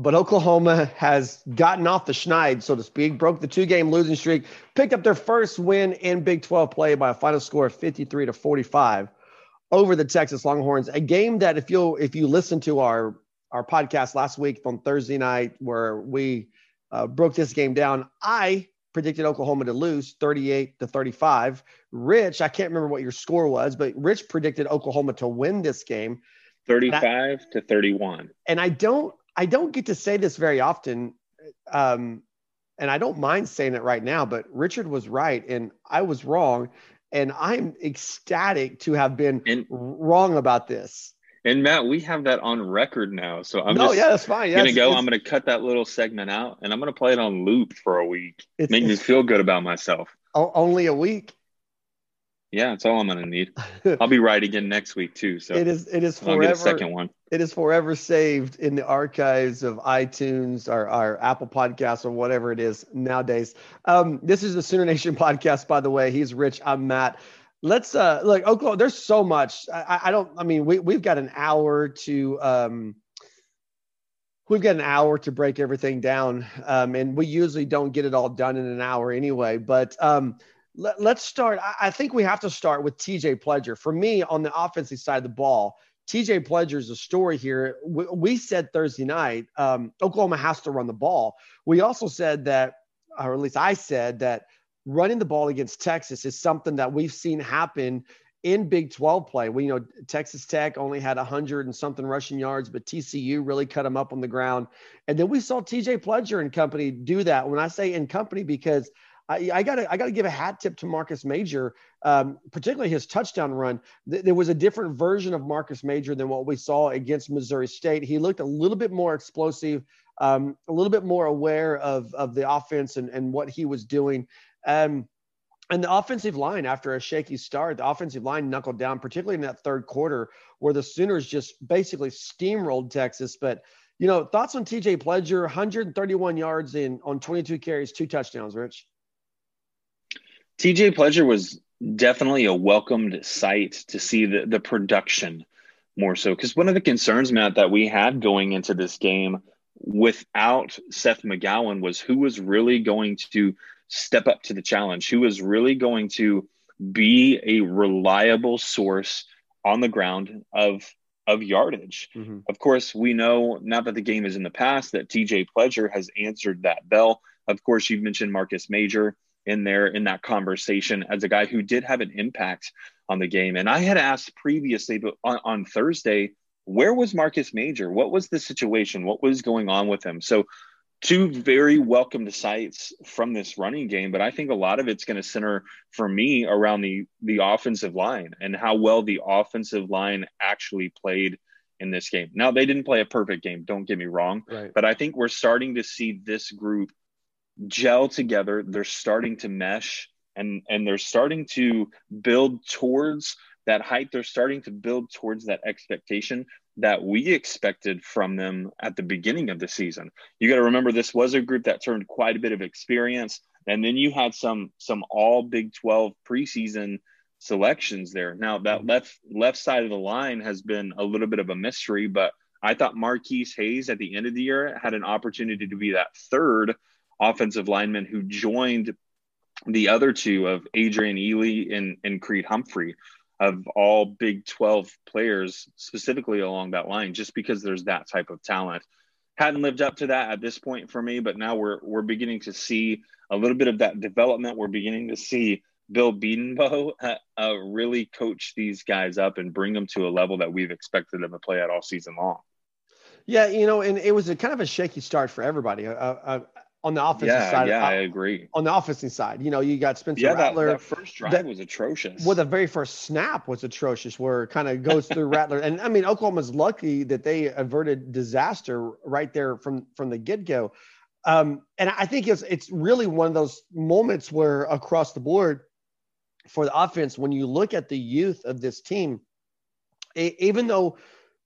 but Oklahoma has gotten off the schneid, so to speak, broke the two game losing streak, picked up their first win in Big 12 play by a final score of 53 to 45 over the Texas Longhorns. A game that if you if you listen to our our podcast last week on Thursday night where we uh, broke this game down, I predicted Oklahoma to lose 38 to 35. Rich, I can't remember what your score was, but Rich predicted Oklahoma to win this game 35 I, to 31. And I don't I don't get to say this very often. Um, and I don't mind saying it right now, but Richard was right and I was wrong. And I'm ecstatic to have been and, wrong about this. And Matt, we have that on record now. So I'm no, just yeah, that's fine. Yeah, gonna go. I'm gonna cut that little segment out and I'm gonna play it on loop for a week. Make me feel good about myself. Only a week. Yeah, that's all I'm gonna need. I'll be right again next week too. So it is it is forever. I'll get a second one. It is forever saved in the archives of iTunes or our Apple Podcasts or whatever it is nowadays. Um, this is the Sooner Nation podcast, by the way. He's Rich. I'm Matt. Let's uh like Oklahoma. There's so much. I, I don't. I mean, we we've got an hour to um we've got an hour to break everything down um, and we usually don't get it all done in an hour anyway but um, let, us start. I, I, think we have to start with TJ Pledger. For me, on the offensive side of the ball, TJ Pledger is a story here. We, we said Thursday night, um, Oklahoma has to run the ball. We also said that, or at least I said that running the ball against Texas is something that we've seen happen in Big 12 play. We you know Texas Tech only had 100 and something rushing yards, but TCU really cut them up on the ground. And then we saw TJ Pledger and company do that. When I say in company, because – I, gotta I gotta give a hat tip to Marcus Major, um, particularly his touchdown run. Th- there was a different version of Marcus Major than what we saw against Missouri State. He looked a little bit more explosive, um, a little bit more aware of of the offense and and what he was doing. Um, and the offensive line, after a shaky start, the offensive line knuckled down, particularly in that third quarter, where the Sooners just basically steamrolled Texas. But you know, thoughts on TJ Pledger, 131 yards in on 22 carries, two touchdowns, Rich. TJ Pledger was definitely a welcomed sight to see the, the production more so. Because one of the concerns, Matt, that we had going into this game without Seth McGowan was who was really going to step up to the challenge, who was really going to be a reliable source on the ground of of yardage. Mm-hmm. Of course, we know now that the game is in the past that TJ Pledger has answered that bell. Of course, you've mentioned Marcus Major in there in that conversation as a guy who did have an impact on the game. And I had asked previously, but on, on Thursday, where was Marcus Major? What was the situation? What was going on with him? So, two very welcomed sights from this running game, but I think a lot of it's going to center for me around the the offensive line and how well the offensive line actually played in this game. Now, they didn't play a perfect game, don't get me wrong, right. but I think we're starting to see this group gel together. They're starting to mesh and and they're starting to build towards that height. They're starting to build towards that expectation that we expected from them at the beginning of the season. You got to remember this was a group that turned quite a bit of experience and then you had some some all Big 12 preseason selections there. Now that mm-hmm. left left side of the line has been a little bit of a mystery, but I thought Marquis Hayes at the end of the year had an opportunity to be that third offensive linemen who joined the other two of Adrian Ealy and, and Creed Humphrey of all Big 12 players, specifically along that line, just because there's that type of talent. Hadn't lived up to that at this point for me, but now we're we're beginning to see a little bit of that development. We're beginning to see Bill Bedenbaugh uh, uh, really coach these guys up and bring them to a level that we've expected them to play at all season long. Yeah, you know, and it was a kind of a shaky start for everybody. Uh, uh, on the offensive yeah, side. Yeah, I agree. On the offensive side, you know, you got Spencer yeah, Rattler. That, that first drive that, was atrocious. Well, the very first snap was atrocious, where it kind of goes through Rattler. And I mean, Oklahoma's lucky that they averted disaster right there from from the get go. Um, and I think it's it's really one of those moments where across the board for the offense, when you look at the youth of this team, even though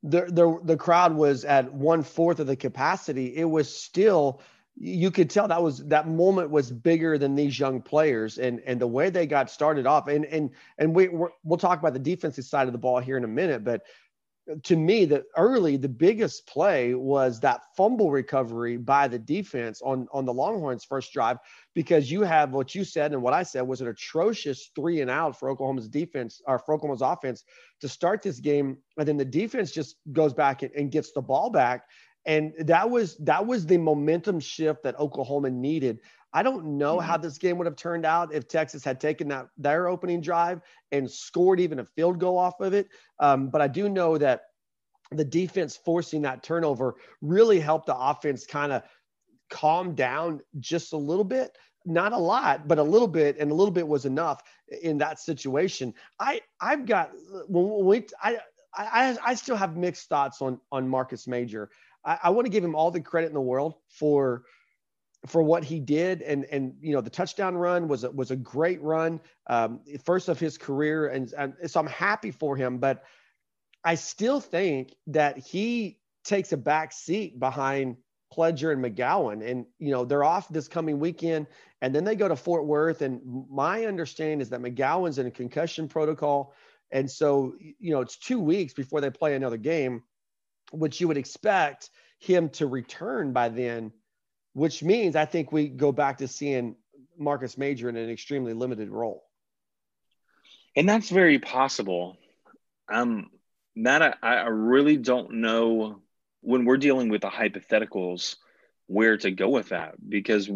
the the the crowd was at one fourth of the capacity, it was still you could tell that was that moment was bigger than these young players and and the way they got started off. And and and we we will talk about the defensive side of the ball here in a minute but to me, the early the biggest play was that fumble recovery by the defense on on the Longhorns' first drive because you have what you said and what I said was an atrocious three and out for Oklahoma's defense or for Oklahoma's offense to start this game, and then the defense just goes back and, and gets the ball back, and that was that was the momentum shift that Oklahoma needed. I don't know mm-hmm. how this game would have turned out if Texas had taken that their opening drive and scored even a field goal off of it. Um, but I do know that the defense forcing that turnover really helped the offense kind of calm down just a little bit. Not a lot, but a little bit, and a little bit was enough in that situation. I I've got when we I I, I still have mixed thoughts on on Marcus Major. I, I want to give him all the credit in the world for for what he did. And and you know the touchdown run was a, was a great run um, first of his career. And, and so I'm happy for him but I still think that he takes a back seat behind Pledger and McGowan. And you know they're off this coming weekend and then they go to Fort Worth. And my understanding is that McGowan's in a concussion protocol. And so you know it's 2 weeks before they play another game which you would expect him to return by then which means I think we go back to seeing Marcus Major in an extremely limited role. And that's very possible. Um, Matt, I, I really don't know when we're dealing with the hypotheticals where to go with that because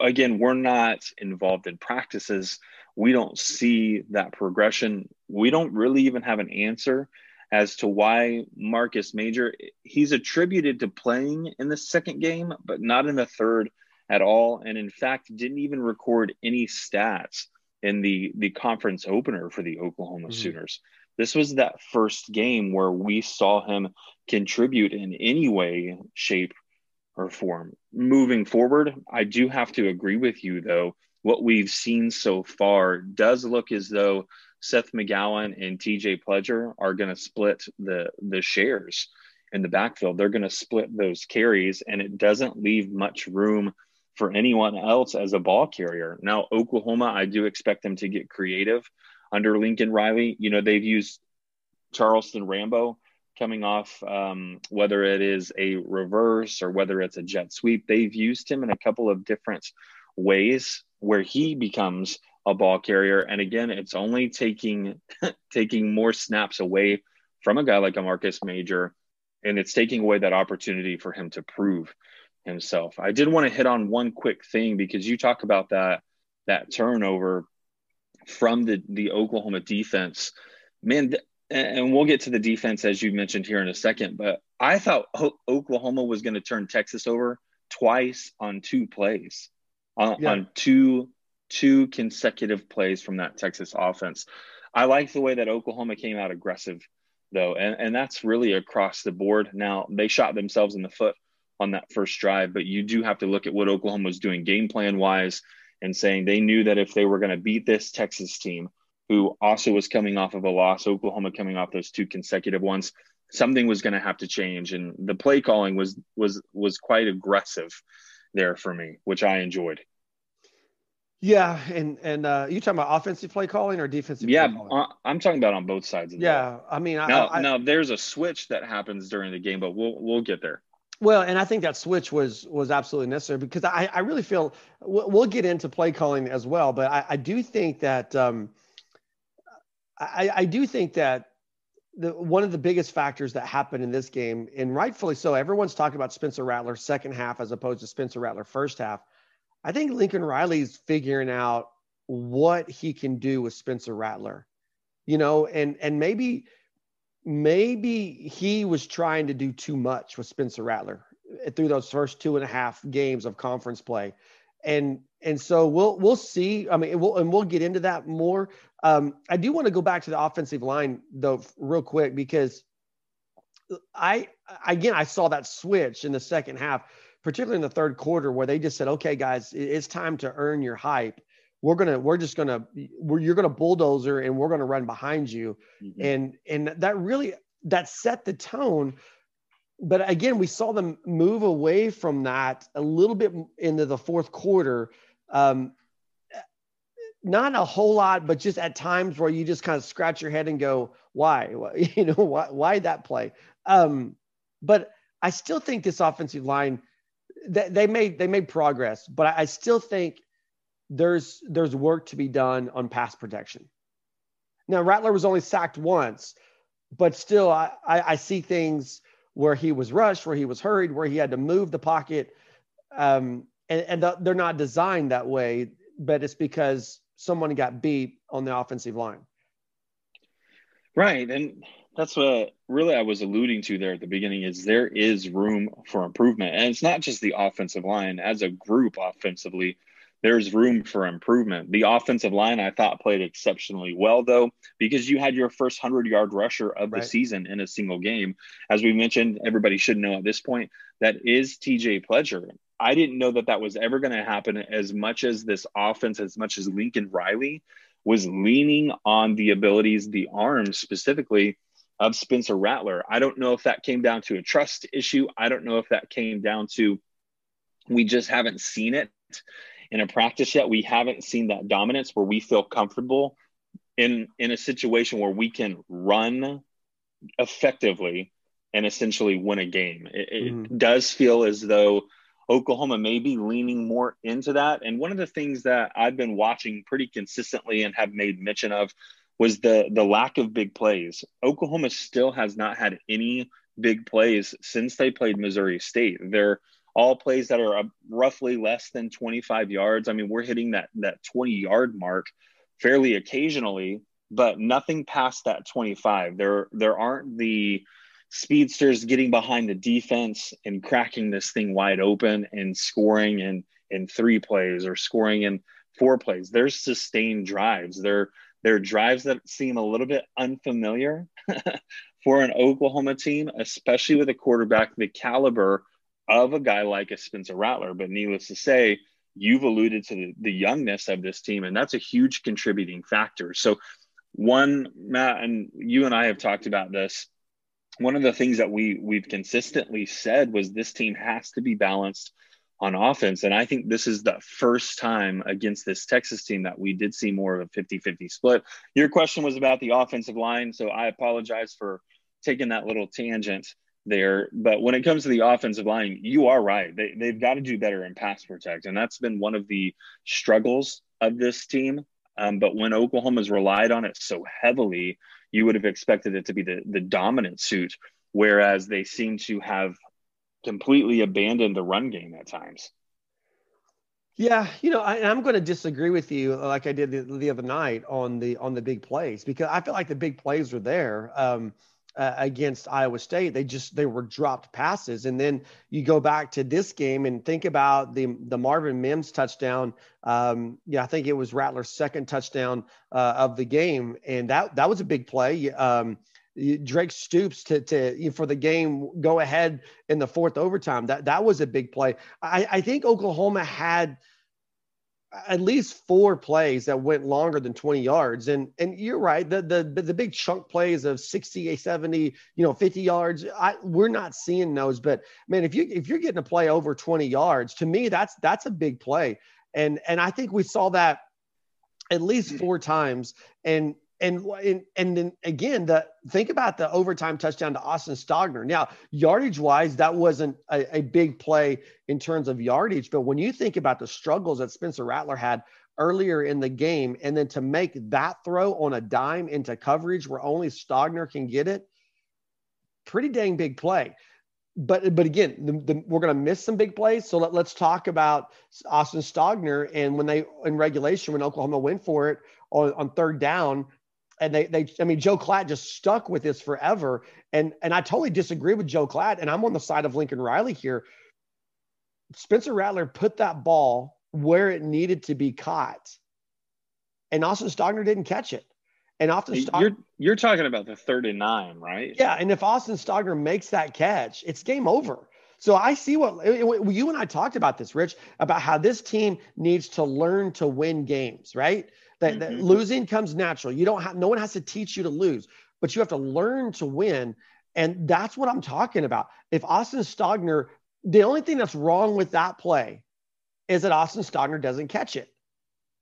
again we're not involved in practices we don't see that progression we don't really even have an answer as to why Marcus Major he's attributed to playing in the second game, but not in the third at all, and in fact didn't even record any stats in the the conference opener for the Oklahoma mm-hmm. Sooners. This was that first game where we saw him contribute in any way, shape, or form. Moving forward, I do have to agree with you though. What we've seen so far does look as though Seth McGowan and TJ Pledger are going to split the the shares in the backfield. They're going to split those carries, and it doesn't leave much room for anyone else as a ball carrier. Now, Oklahoma, I do expect them to get creative under Lincoln Riley. You know, they've used Charleston Rambo coming off, um, whether it is a reverse or whether it's a jet sweep. They've used him in a couple of different ways where he becomes a ball carrier. And again, it's only taking taking more snaps away from a guy like a Marcus Major, and it's taking away that opportunity for him to prove himself. I did want to hit on one quick thing because you talk about that that turnover from the the Oklahoma defense. Man, and we'll get to the defense as you mentioned here in a second, but I thought Oklahoma was going to turn Texas over twice on two plays, on, yeah. on two two consecutive plays from that Texas offense. I like the way that Oklahoma came out aggressive, though, and, and that's really across the board. Now, they shot themselves in the foot on that first drive, but you do have to look at what Oklahoma was doing game plan wise and saying they knew that if they were going to beat this Texas team, who also was coming off of a loss, Oklahoma coming off those two consecutive ones, something was going to have to change. And the play calling was was was quite aggressive there for me, which I enjoyed. Yeah, and and uh, you talking about offensive play calling or defensive? Yeah, uh, I'm talking about on both sides. Of yeah, I mean, now I, now there's a switch that happens during the game, but we'll we'll get there. Well, and I think that switch was was absolutely necessary because I, I really feel we'll, we'll get into play calling as well, but I, I do think that um, I, I do think that the one of the biggest factors that happened in this game, and rightfully so, everyone's talking about Spencer Rattler second half as opposed to Spencer Rattler first half. I think Lincoln Riley's figuring out what he can do with Spencer Rattler, you know, and and maybe maybe he was trying to do too much with Spencer Rattler through those first two and a half games of conference play, and and so we'll we'll see. I mean, we'll and we'll get into that more. Um, I do want to go back to the offensive line though, real quick, because I again I saw that switch in the second half particularly in the third quarter where they just said, okay, guys, it's time to earn your hype. We're gonna, we're just gonna, we're, you're gonna bulldozer and we're gonna run behind you, mm-hmm. and and that really that set the tone. But again, we saw them move away from that a little bit into the fourth quarter. Um, not a whole lot, but just at times where you just kind of scratch your head and go, why? You know, why, why that play? Um, but I still think this offensive line, they, they made they made progress, but I still think there's there's work to be done on pass protection. Now Rattler was only sacked once, but still I, I, I see things where he was rushed, where he was hurried, where he had to move the pocket. Um, and, and the, they're not designed that way, but it's because someone got beat on the offensive line. Right. And that's what really I was alluding to there at the beginning is there is room for improvement. And it's not just the offensive line as a group offensively, there's room for improvement. The offensive line I thought played exceptionally well though because you had your first 100-yard rusher of the right. season in a single game. As we mentioned, everybody should know at this point that is TJ Pledger. I didn't know that that was ever going to happen as much as this offense, as much as Lincoln Riley was leaning on the abilities, the arms specifically of Spencer Rattler. I don't know if that came down to a trust issue. I don't know if that came down to we just haven't seen it in a practice yet. We haven't seen that dominance where we feel comfortable in in a situation where we can run effectively and essentially win a game. It, mm-hmm. it does feel as though Oklahoma may be leaning more into that. And one of the things that I've been watching pretty consistently and have made mention of was the the lack of big plays. Oklahoma still has not had any big plays since they played Missouri State. They're all plays that are roughly less than 25 yards. I mean, we're hitting that that 20 yard mark fairly occasionally, but nothing past that 25. There there aren't the speedsters getting behind the defense and cracking this thing wide open and scoring in in three plays or scoring in four plays. There's sustained drives. They're they're drives that seem a little bit unfamiliar for an Oklahoma team, especially with a quarterback the caliber of a guy like a Spencer Rattler. But needless to say, you've alluded to the, the youngness of this team, and that's a huge contributing factor. So, one, Matt, and you and I have talked about this one of the things that we we've consistently said was this team has to be balanced on offense. And i think this is the first time against this texas team that we did see more of a 50-50 split. Your question was about the offensive line so i apologize for taking that little tangent there. But when it comes to the offensive line you are right. They, they've got to do better in pass protect and that's been one of the struggles of this team. Um, but when oklahoma's relied on it so heavily you would have expected it to be the, the dominant suit, whereas they seem to have completely abandoned the run game at times. Yeah, you know, I, am going to disagree with you, like I did the, the, other night on the on the big plays, because I feel like the big plays were there. Um, uh, against Iowa State. They just they were dropped passes, and then you go back to this game and think about the the Marvin Mims touchdown. Um, yeah, I think it was Rattler's second touchdown uh, of the game, and that that was a big play. Um, Drake Stoops to to for the game go ahead in the fourth overtime. That that was a big play. I, I think Oklahoma had at least four plays that went longer than 20 yards. And and you're right, the the the big chunk plays of 60, 70, you know, 50 yards, I, we're not seeing those. But man, if you if you're getting a play over 20 yards, to me, that's that's a big play. And and I think we saw that at least four times. And and and, and then again, the think about the overtime touchdown to Austin Stogner. Now, yardage wise, that wasn't a, a, big play in terms of yardage, but when you think about the struggles that Spencer Rattler had earlier in the game, and then to make that throw on a dime into coverage where only Stogner can get it, pretty dang big play. But but again, the, the, we're going to miss some big plays. So let, let's talk about Austin Stogner and when they in regulation when Oklahoma went for it on, on third down and they they I mean Joel Klatt just stuck with this forever. And and I totally disagree with Joel Klatt, and I'm on the side of Lincoln Riley here. Spencer Rattler put that ball where it needed to be caught, and Austin Stogner didn't catch it. And Austin Stogner, you're you're talking about the third and nine, right? Yeah, and if Austin Stogner makes that catch, it's game over. So I see what you and I talked about this, Rich, about how this team needs to learn to win games, right? That, mm-hmm. that losing comes natural. You don't have no one has to teach you to lose, but you have to learn to win. And that's what I'm talking about. If Austin Stogner, the only thing that's wrong with that play is that Austin Stogner doesn't catch it.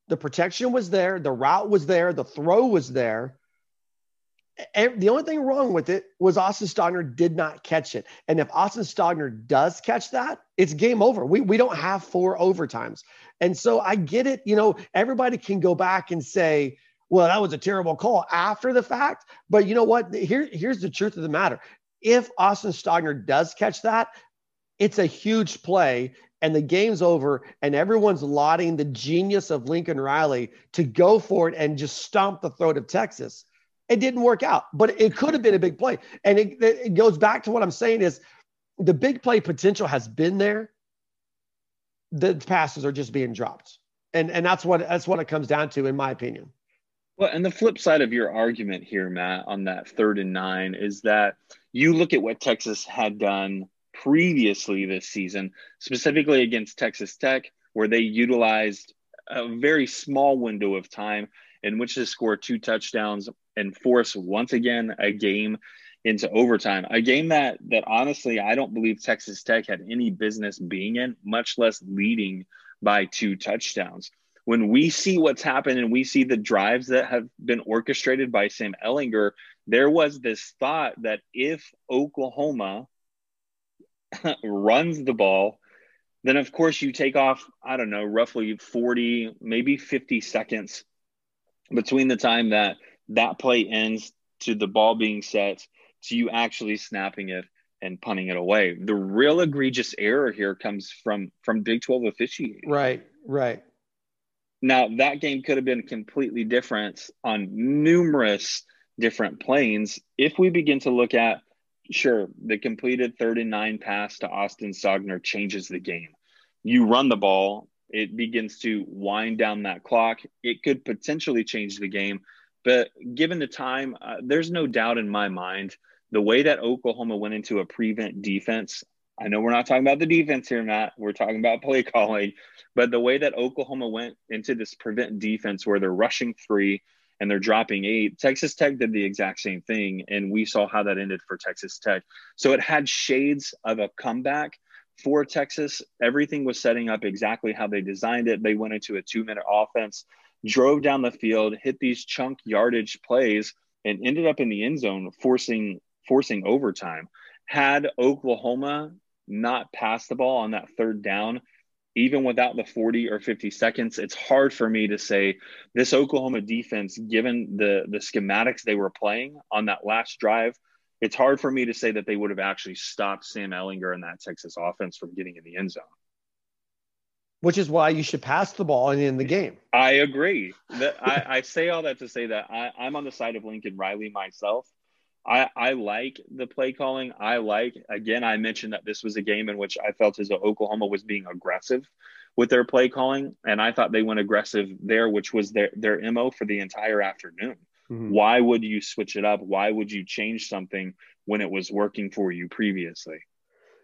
The protection was there, the route was there, the throw was there. The only thing wrong with it was Austin Stogner did not catch it. And if Austin Stogner does catch that, it's game over. We, we don't have four overtimes. And so I get it. You know, everybody can go back and say, well, that was a terrible call after the fact. But you know what? Here, here's the truth of the matter. If Austin Stogner does catch that, it's a huge play and the game's over and everyone's lauding the genius of Lincoln Riley to go for it and just stomp the throat of Texas. It didn't work out, but it could have been a big play. And it, it goes back to what I'm saying is the big play potential has been there. The passes are just being dropped. And and that's what that's what it comes down to, in my opinion. Well, and the flip side of your argument here, Matt, on that third and nine is that you look at what Texas had done previously this season, specifically against Texas Tech, where they utilized a very small window of time in which to score two touchdowns and force once again a game into overtime. A game that that honestly I don't believe Texas Tech had any business being in, much less leading by two touchdowns. When we see what's happened and we see the drives that have been orchestrated by Sam Ehlinger, there was this thought that if Oklahoma runs the ball, then of course you take off, I don't know, roughly 40, maybe 50 seconds between the time that that play ends to the ball being set to you actually snapping it and punting it away. The real egregious error here comes from from Big 12 officiating. Right, right. Now that game could have been completely different on numerous different planes if we begin to look at sure the completed third and nine pass to Austin Stogner changes the game. You run the ball, it begins to wind down that clock. It could potentially change the game, but given the time, uh, there's no doubt in my mind the way that Oklahoma went into a prevent defense. I know we're not talking about the defense here, Matt. We're talking about play calling. But the way that Oklahoma went into this prevent defense where they're rushing three and they're dropping eight, Texas Tech did the exact same thing. And we saw how that ended for Texas Tech. So it had shades of a comeback for Texas. Everything was setting up exactly how they designed it. They went into a two minute offense, drove down the field, hit these chunk yardage plays, and ended up in the end zone, forcing forcing overtime. Had Oklahoma not passed the ball on that third down, even without the 40 or 50 seconds, it's hard for me to say this Oklahoma defense, given the the schematics they were playing on that last drive, it's hard for me to say that they would have actually stopped Sam Ehlinger and that Texas offense from getting in the end zone. Which is why you should pass the ball and in the game. I agree. That I, I say all that to say that I, I'm on the side of Lincoln Riley myself. I, I like the play calling. I like, again, I mentioned that this was a game in which I felt as though Oklahoma was being aggressive with their play calling. And I thought they went aggressive there, which was their, their MO for the entire afternoon. Mm-hmm. Why would you switch it up? Why would you change something when it was working for you previously?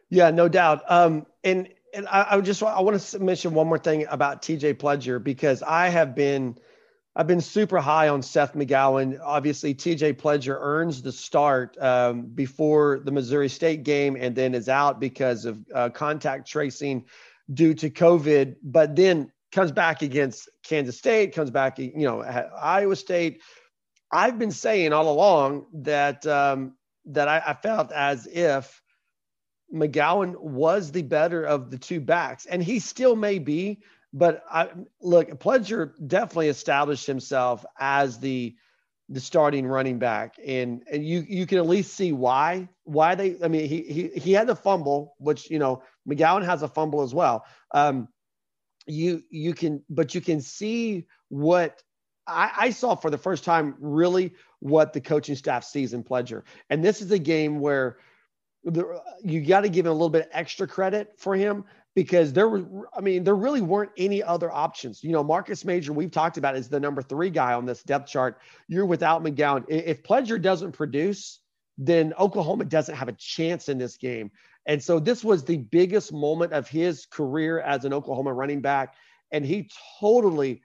Yeah, no doubt. Um, and and I, I just I want to mention one more thing about TJ Pledger because I have been – I've been super high on Seth McGowan. Obviously, TJ Pledger earns the start um, before the Missouri State game and then is out because of uh, contact tracing due to COVID, but then comes back against Kansas State, comes back, you know, Iowa State. I've been saying all along that um, that I, I felt as if McGowan was the better of the two backs, and he still may be. But I look, Pledger definitely established himself as the the starting running back, and and you you can at least see why why they. I mean, he he he had the fumble, which you know McGowan has a fumble as well. Um, you you can, but you can see what I, I saw for the first time, really what the coaching staff sees in Pledger, and this is a game where. The, you got to give him a little bit extra credit for him because there were, I mean, there really weren't any other options. You know, Marcus Major, we've talked about, is the number three guy on this depth chart. You're without McGowan. If Pledger doesn't produce, then Oklahoma doesn't have a chance in this game. And so this was the biggest moment of his career as an Oklahoma running back. And he totally,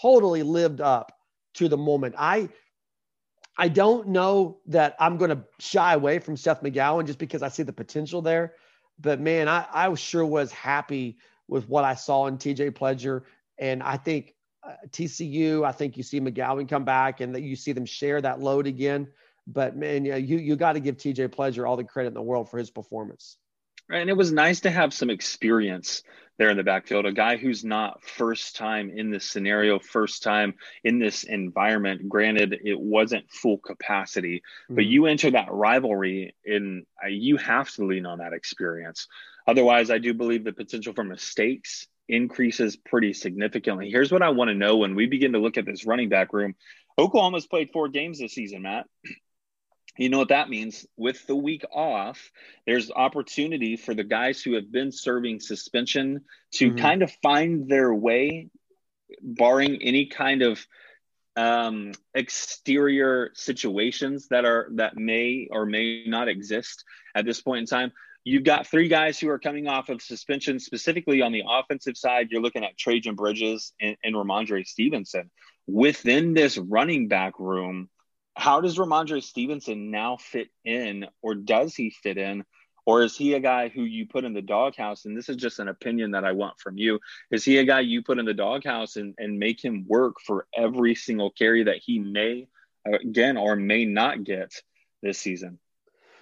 totally lived up to the moment. I, I don't know that I'm going to shy away from Seth McGowan just because I see the potential there. But man, I, I sure was happy with what I saw in TJ Pledger. And I think uh, TCU, I think you see McGowan come back and that you see them share that load again. But man, you you got to give TJ Pledger all the credit in the world for his performance. Right. And it was nice to have some experience there in the backfield, a guy who's not first time in this scenario, first time in this environment. Granted, it wasn't full capacity, mm-hmm. but you enter that rivalry and uh, you have to lean on that experience. Otherwise, I do believe the potential for mistakes increases pretty significantly. Here's what I want to know when we begin to look at this running back room. Oklahoma's played four games this season, Matt. You know what that means? With the week off, there's opportunity for the guys who have been serving suspension to mm-hmm. kind of find their way, barring any kind of um, exterior situations that are that may or may not exist at this point in time. You've got three guys who are coming off of suspension, specifically on the offensive side. You're looking at Trejan Bridges and, and Rhamondre Stevenson. Within this running back room, how does Rhamondre Stevenson now fit in, or does he fit in? Or is he a guy who you put in the doghouse? And this is just an opinion that I want from you. Is he a guy you put in the doghouse and, and make him work for every single carry that he may, again, or may not get this season?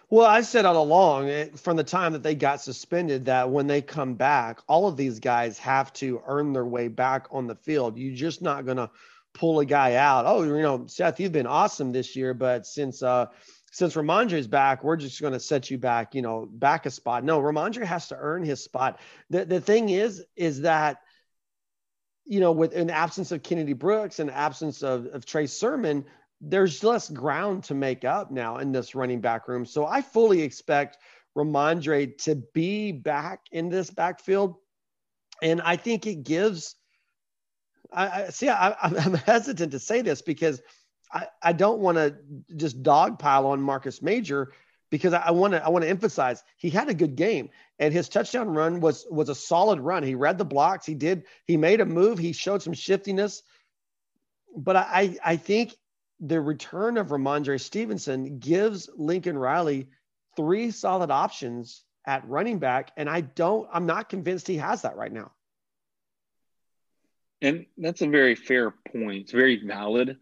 Well, I said all along eh, from the time that they got suspended that when they come back, all of these guys have to earn their way back on the field. You're just not going to pull a guy out. Oh, you know, Seth, you've been awesome this year, but since uh since Rhamondre's back, we're just going to set you back, you know, back a spot. No, Rhamondre has to earn his spot. The the thing is, is that you know, with an absence of Kennedy Brooks and absence of, of Trey Sermon, there's less ground to make up now in this running back room. So I fully expect Rhamondre to be back in this backfield. And I think it gives I, I see. I, am hesitant to say this because I, I don't want to just dogpile on Marcus Major because I want to I want to emphasize he had a good game and his touchdown run was was a solid run. He read the blocks. He did. He made a move. He showed some shiftiness. But I I think the return of Rhamondre Stevenson gives Lincoln Riley three solid options at running back, and I don't. I'm not convinced he has that right now. And that's a very fair point. It's very valid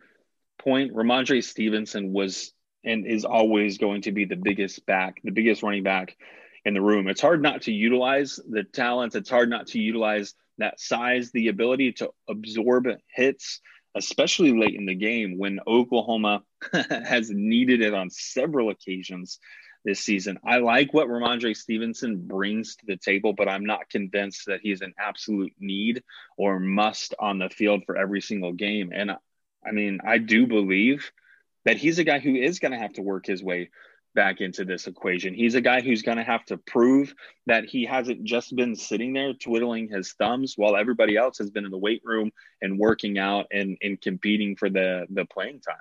point. Rhamondre Stevenson was and is always going to be the biggest back, the biggest running back in the room. It's hard not to utilize the talent. It's hard not to utilize that size, the ability to absorb hits, especially late in the game when Oklahoma has needed it on several occasions this season. I like what Rhamondre Stevenson brings to the table, but I'm not convinced that he's an absolute need or must on the field for every single game. And I mean, I do believe that he's a guy who is going to have to work his way back into this equation. He's a guy who's going to have to prove that he hasn't just been sitting there twiddling his thumbs while everybody else has been in the weight room and working out and, and competing for the the playing time.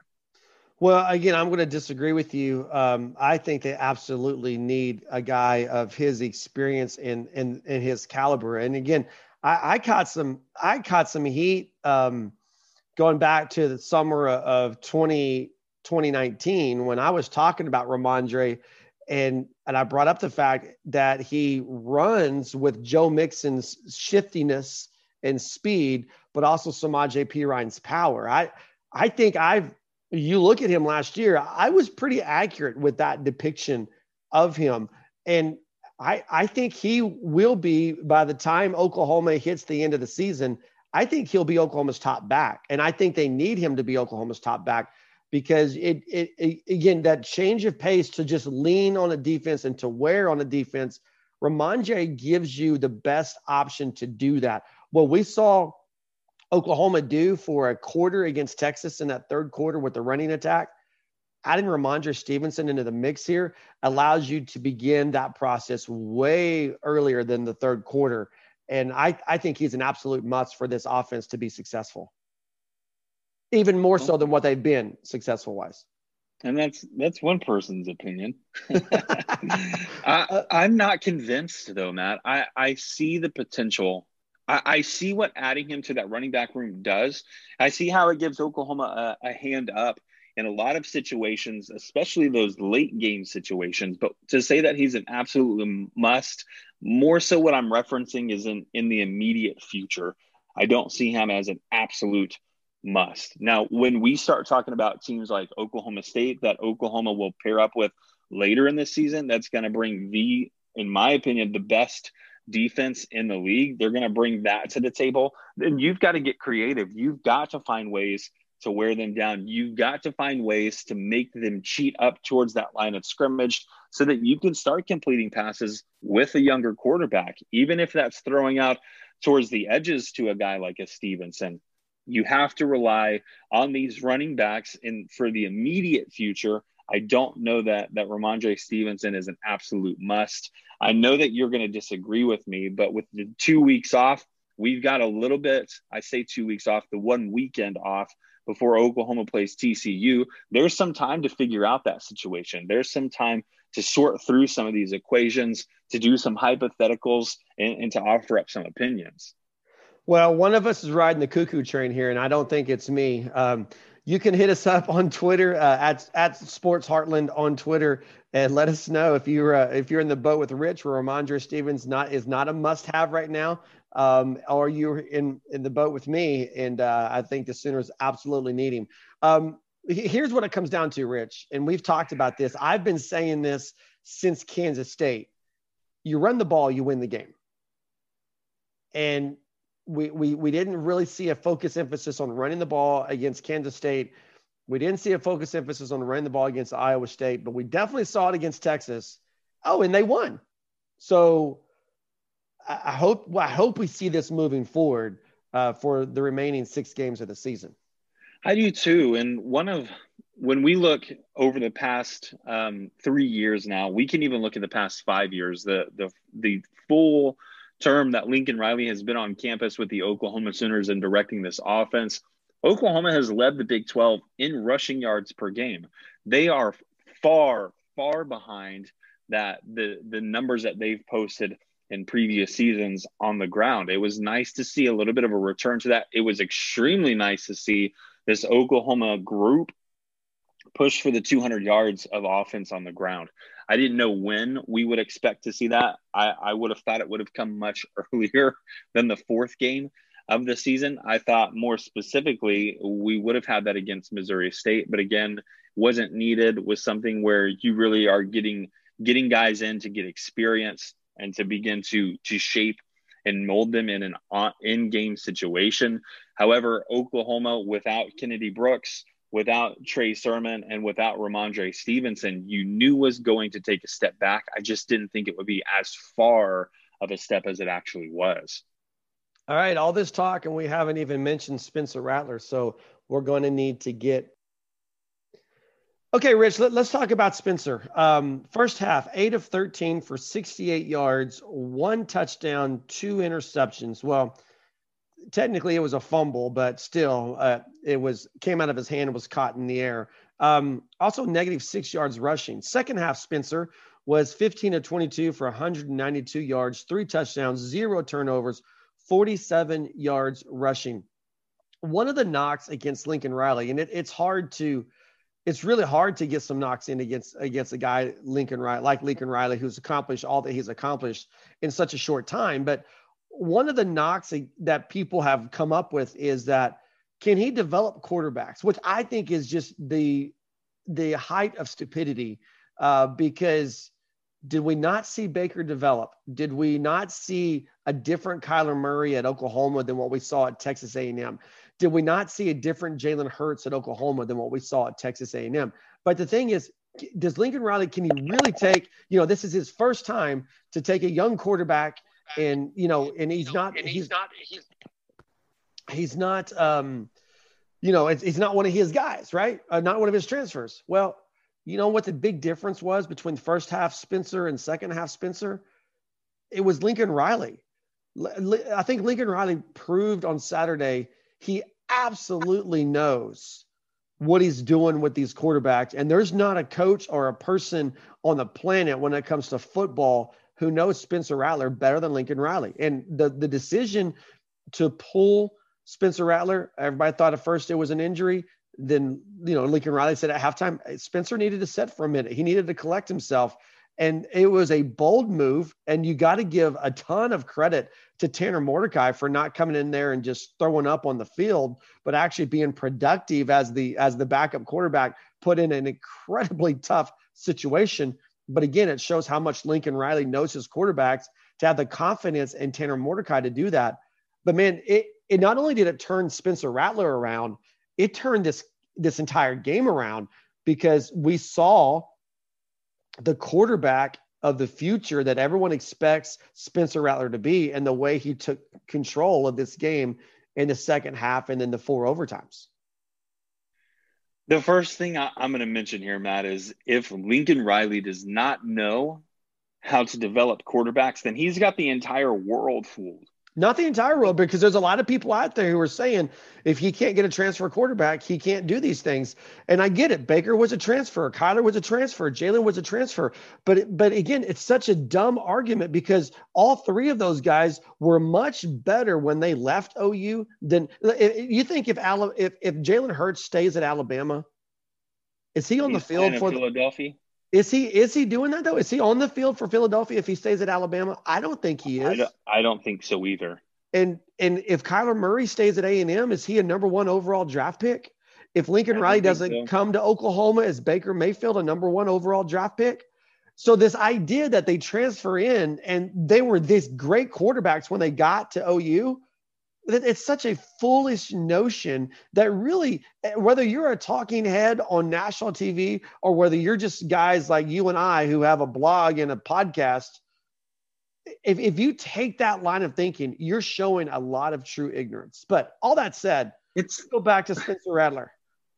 Well, again, I'm going to disagree with you. Um, I think they absolutely need a guy of his experience and and, and his caliber. And again, I, I caught some I caught some heat um, going back to the summer of 20, 2019 when I was talking about Rhamondre, and and I brought up the fact that he runs with Joe Mixon's shiftiness and speed, but also Samaj P. Ryan's power. I I think I've you look at him last year, I was pretty accurate with that depiction of him. And I, I think he will be by the time Oklahoma hits the end of the season. I think he'll be Oklahoma's top back, and I think they need him to be Oklahoma's top back because it, it, it again that change of pace to just lean on a defense and to wear on a defense. Rhamondre gives you the best option to do that. What we saw Oklahoma do for a quarter against Texas in that third quarter with the running attack, adding Rhamondre Stevenson into the mix here allows you to begin that process way earlier than the third quarter. And I, I think he's an absolute must for this offense to be successful, even more so than what they've been successful wise. And that's that's one person's opinion. I, I'm not convinced though, Matt. I, I see the potential I, I, see what adding him to that running back room does. I see how it gives Oklahoma a, a hand up in a lot of situations, especially those late game situations. But to say that he's an absolute must, more so what I'm referencing is in, in the immediate future. I don't see him as an absolute must. Now, when we start talking about teams like Oklahoma State that Oklahoma will pair up with later in the season, that's going to bring the, in my opinion, the best defense in the league. They're going to bring that to the table. Then you've got to get creative. You've got to find ways to wear them down. You've got to find ways to make them cheat up towards that line of scrimmage so that you can start completing passes with a younger quarterback, even if that's throwing out towards the edges to a guy like a Stevenson. You have to rely on these running backs in for the immediate future. I don't know that that Rhamondre Stevenson is an absolute must. I know that you're going to disagree with me, but with the two weeks off, we've got a little bit. I say two weeks off, the one weekend off before Oklahoma plays TCU. There's some time to figure out that situation. There's some time to sort through some of these equations, to do some hypotheticals, and, and to offer up some opinions. Well, one of us is riding the cuckoo train here, and I don't think it's me. Um, you can hit us up on Twitter uh, at at Sports Heartland on Twitter and let us know if you're uh, if you're in the boat with Rich where Rhamondre Stevens not is not a must have right now, um, or you're in in the boat with me and uh, I think the Sooners absolutely need him. Um, here's what it comes down to, Rich, and we've talked about this. I've been saying this since Kansas State. You run the ball, you win the game. And we, we, we didn't really see a focus emphasis on running the ball against Kansas State. We didn't see a focus emphasis on running the ball against Iowa State, but we definitely saw it against Texas. Oh, and they won. So I hope I hope we see this moving forward uh, for the remaining six games of the season. I do too. And one of when we look over the past um, three years now, we can even look at the past five years. The the the full term that Lincoln Riley has been on campus with the Oklahoma Sooners and directing this offense, Oklahoma has led the Big 12 in rushing yards per game. They are far far behind that the the numbers that they've posted in previous seasons on the ground. It was nice to see a little bit of a return to that. It was extremely nice to see this Oklahoma group push for the 200 yards of offense on the ground. I didn't know when we would expect to see that. I, I would have thought it would have come much earlier than the fourth game of the season. I thought more specifically, we would have had that against Missouri State, but again, wasn't needed. Was something where you really are getting getting guys in to get experience and to begin to to shape and mold them in an uh, in-game situation. However, Oklahoma without Kennedy Brooks, without Trey Sermon, and without Rhamondre Stevenson, you knew was going to take a step back. I just didn't think it would be as far of a step as it actually was. All right, all this talk, and we haven't even mentioned Spencer Rattler. So we're going to need to get Okay, Rich, let, us talk about Spencer. Um, first half, eight of 13 for 68 yards, one touchdown, two interceptions. Well, technically it was a fumble, but still, uh, it was came out of his hand and was caught in the air. Um, also, negative six yards rushing. Second half, Spencer was 15 of 22 for 192 yards, three touchdowns, zero turnovers, 47 yards rushing. One of the knocks against Lincoln Riley, and it, it's hard to – it's really hard to get some knocks in against against a guy Lincoln Riley, like Lincoln Riley, who's accomplished all that he's accomplished in such a short time. But one of the knocks that people have come up with is that can he develop quarterbacks, which I think is just the the height of stupidity, uh, because did we not see Baker develop? Did we not see a different Kyler Murray at Oklahoma than what we saw at Texas A&M? did we not see a different Jalen Hurts at Oklahoma than what we saw at Texas A&M? But the thing is, does Lincoln Riley can he really take? You know, this is his first time to take a young quarterback, and you know, and he's not. And he's, he's not. He's, he's not. Um, you know, it's, he's not one of his guys, right? Uh, not one of his transfers. Well, you know what the big difference was between first half Spencer and second half Spencer? It was Lincoln Riley. I think Lincoln Riley proved on Saturday he absolutely knows what he's doing with these quarterbacks. And there's not a coach or a person on the planet when it comes to football who knows Spencer Rattler better than Lincoln Riley. And the, the decision to pull Spencer Rattler, everybody thought at first it was an injury. Then, you know, Lincoln Riley said at halftime, Spencer needed to set for a minute. He needed to collect himself. And it was a bold move. And you got to give a ton of credit to Tanner Mordecai for not coming in there and just throwing up on the field, but actually being productive as the as the backup quarterback, put in an incredibly tough situation. But again, it shows how much Lincoln Riley knows his quarterbacks to have the confidence in Tanner Mordecai to do that. But man, it it not only did it turn Spencer Rattler around, it turned this this entire game around because we saw the quarterback of the future that everyone expects Spencer Rattler to be and the way he took control of this game in the second half and then the four overtimes. The first thing I, am going to mention here, Matt, is if Lincoln Riley does not know how to develop quarterbacks, then he's got the entire world fooled. Not the entire world, because there's a lot of people out there who are saying if he can't get a transfer quarterback, he can't do these things. And I get it. Baker was a transfer, Kyler was a transfer, Jalen was a transfer. But but again, it's such a dumb argument because all three of those guys were much better when they left OU than you think if if if Jalen Hurts stays at Alabama, is he on He's the field for Philadelphia? Is he is he doing that though? Is he on the field for Philadelphia if he stays at Alabama? I don't think he is. I don't, I don't think so either. And and if Kyler Murray stays at A and M, is he a number one overall draft pick? If Lincoln Riley doesn't so. come to Oklahoma, is Baker Mayfield a number one overall draft pick? So this idea that they transfer in and they were this great quarterbacks when they got to OU, it's such a foolish notion that really eh, whether you're a talking head on national tv or whether you're just guys like you and i who have a blog and a podcast if, if you take that line of thinking you're showing a lot of true ignorance. But all that said it's go back to spencer rattler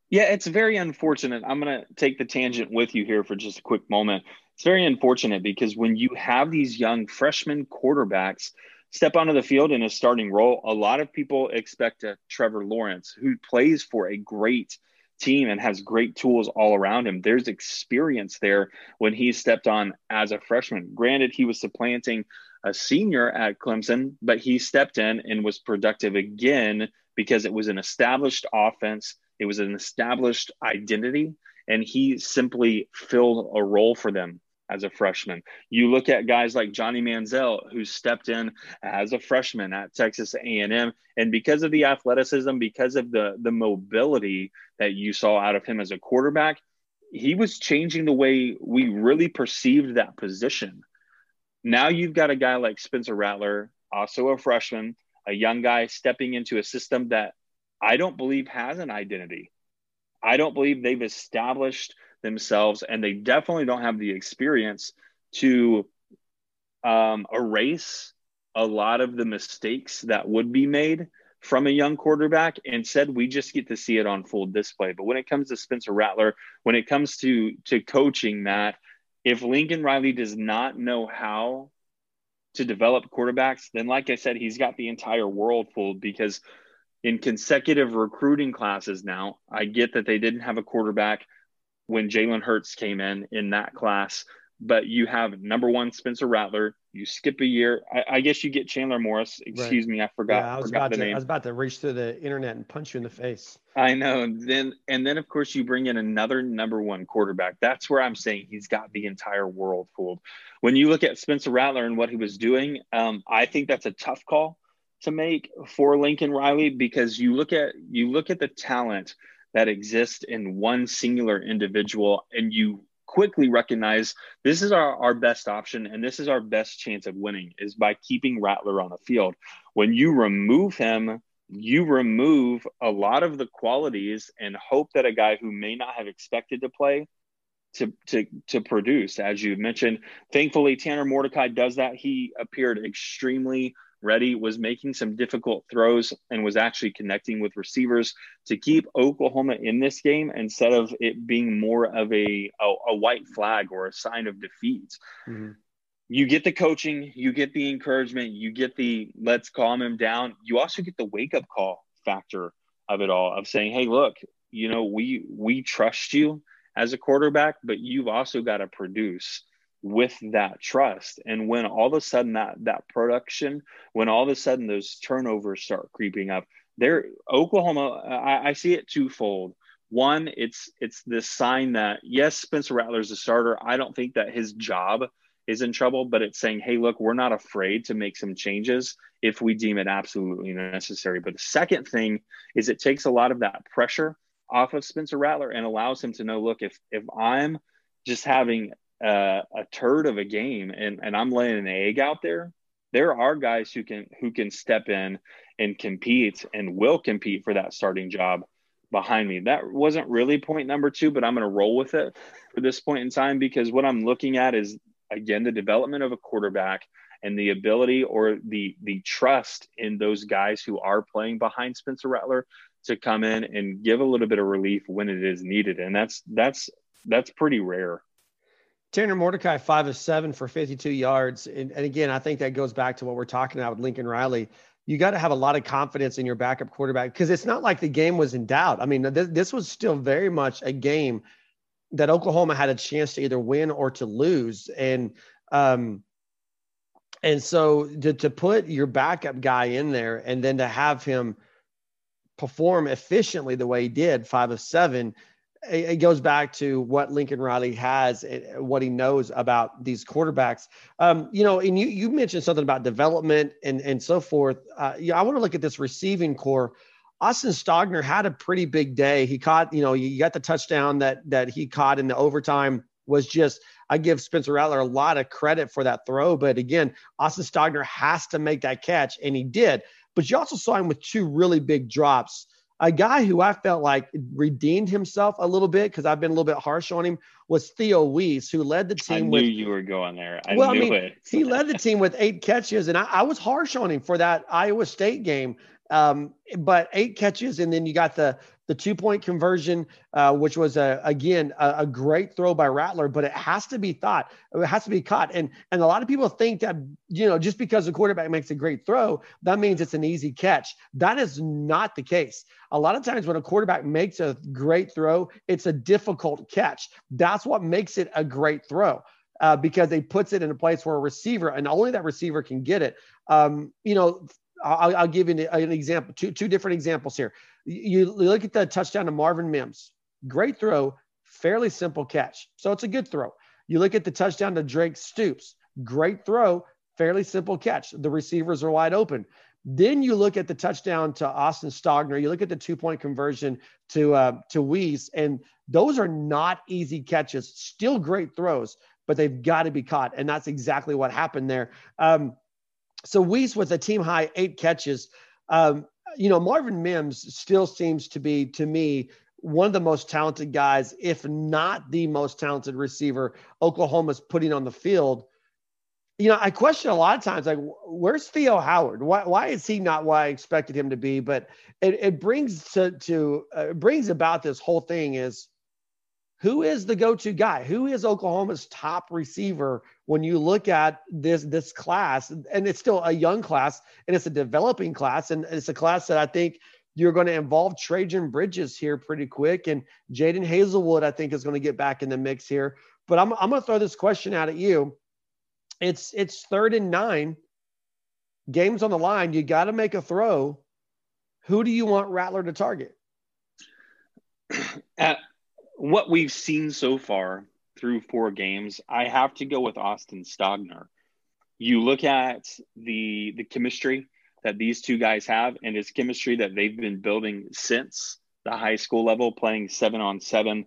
yeah it's very unfortunate. I'm going to take the tangent with you here for just a quick moment. It's very unfortunate because when you have these young freshman quarterbacks step onto the field in a starting role, a lot of people expect a Trevor Lawrence who plays for a great team and has great tools all around him. There's experience there when he stepped on as a freshman. Granted, he was supplanting a senior at Clemson, but he stepped in and was productive again because it was an established offense, it was an established identity, and he simply filled a role for them as a freshman. You look at guys like Johnny Manziel, who stepped in as a freshman at Texas A&M, and because of the athleticism, because of the the mobility that you saw out of him as a quarterback, he was changing the way we really perceived that position. Now you've got a guy like Spencer Rattler, also a freshman, a young guy stepping into a system that I don't believe has an identity. I don't believe they've established themselves, and they definitely don't have the experience to um, erase a lot of the mistakes that would be made from a young quarterback. Instead, we just get to see it on full display. But when it comes to Spencer Rattler, when it comes to to coaching, that, if Lincoln Riley does not know how to develop quarterbacks, then like I said, he's got the entire world fooled because in consecutive recruiting classes now, I get that they didn't have a quarterback when Jalen Hurts came in in that class. But you have number one Spencer Rattler. You skip a year. I, I guess you get Chandler Morris. Excuse right. me, I forgot. Yeah, I was forgot about to. Name. I was about to reach through the internet and punch you in the face. I know. And then and then of course you bring in another number one quarterback. That's where I'm saying he's got the entire world fooled. When you look at Spencer Rattler and what he was doing, um, I think that's a tough call to make for Lincoln Riley because you look at you look at the talent that exist in one singular individual and you quickly recognize this is our, our best option and this is our best chance of winning is by keeping Rattler on the field. When you remove him, you remove a lot of the qualities and hope that a guy who may not have expected to play to to to produce as you mentioned thankfully tanner mordecai does that he appeared extremely ready, was making some difficult throws, and was actually connecting with receivers to keep Oklahoma in this game instead of it being more of a, a, a white flag or a sign of defeat. Mm-hmm. You get the coaching, you get the encouragement, you get the let's calm him down. You also get the wake up call factor of it all of saying, hey, look, you know, we we trust you as a quarterback, but you've also got to produce with that trust. And when all of a sudden that that production, when all of a sudden those turnovers start creeping up, there Oklahoma, I, I see it twofold. one, it's it's this sign that yes, Spencer Rattler is a starter. I don't think that his job is in trouble, but it's saying, hey, look, we're not afraid to make some changes if we deem it absolutely necessary. But the second thing is it takes a lot of that pressure off of Spencer Rattler and allows him to know, look, if if I'm just having a, a turd of a game and, and I'm laying an egg out there, there are guys who can who can step in and compete and will compete for that starting job behind me. That wasn't really point number two, but I'm going to roll with it for this point in time because what I'm looking at is again the development of a quarterback and the ability or the the trust in those guys who are playing behind Spencer Rattler to come in and give a little bit of relief when it is needed, and that's that's that's pretty rare. Tanner Mordecai, five of seven for 52 yards. And, and, again, I think that goes back to what we're talking about with Lincoln Riley you got to have a lot of confidence in your backup quarterback because it's not like the game was in doubt. I mean, this, this was still very much a game that Oklahoma had a chance to either win or to lose. And, um, and so to, to put your backup guy in there and then to have him perform efficiently the way he did, five of seven, it goes back to what Lincoln Riley has, what he knows about these quarterbacks. Um, you know, and you you mentioned something about development and and so forth. Uh, yeah, I want to look at this receiving corps. Austin Stogner had a pretty big day. He caught, you know, you got the touchdown that that he caught in the overtime was just. I give Spencer Rattler a lot of credit for that throw, but again, Austin Stogner has to make that catch, and he did. But you also saw him with two really big drops a guy who I felt like redeemed himself a little bit because I've been a little bit harsh on him was Theo Wease, who led the team. I knew with, you were going there. I well, knew I mean, it. he led the team with eight catches, and I, I, was harsh on him for that Iowa State game. Um, but eight catches, and then you got the the two point conversion, uh, which was a, again a, a, great throw by Rattler, but it has to be thought, it has to be caught. And and a lot of people think that you know just because the quarterback makes a great throw, that means it's an easy catch. That is not the case. A lot of times when a quarterback makes a great throw, it's a difficult catch. That's what makes it a great throw. Uh, because they puts it in a place where a receiver and only that receiver can get it. Um, you know, I'll, I'll, give you an, example, two, two different examples here. You, look at the touchdown to Marvin Mims, great throw, fairly simple catch. So it's a good throw. You look at the touchdown to Drake Stoops, great throw, fairly simple catch. The receivers are wide open. Then you look at the touchdown to Austin Stogner. You look at the two point conversion to uh, to Wease, and those are not easy catches. Still great throws, but they've got to be caught, and that's exactly what happened there. Um, so Wease with a team high eight catches. Um, you know, Marvin Mims still seems to be, to me, one of the most talented guys, if not the most talented receiver Oklahoma's putting on the field. You know, I question a lot of times, like, where's Theo Howard? Why, why is he not what I expected him to be? But it, it brings to, to uh, brings about this whole thing is who is the go-to guy? Who is Oklahoma's top receiver when you look at this this class? And it's still a young class, and it's a developing class, and it's a class that I think you're going to involve Trejan Bridges here pretty quick, and Jadon Haselwood I think is going to get back in the mix here. But I'm I'm going to throw this question out at you. It's it's third and nine, games on the line. You got to make a throw. Who do you want Rattler to target? At what we've seen so far through four games, I have to go with Austin Stogner. You look at the the chemistry that these two guys have, and it's chemistry that they've been building since the high school level, playing seven on seven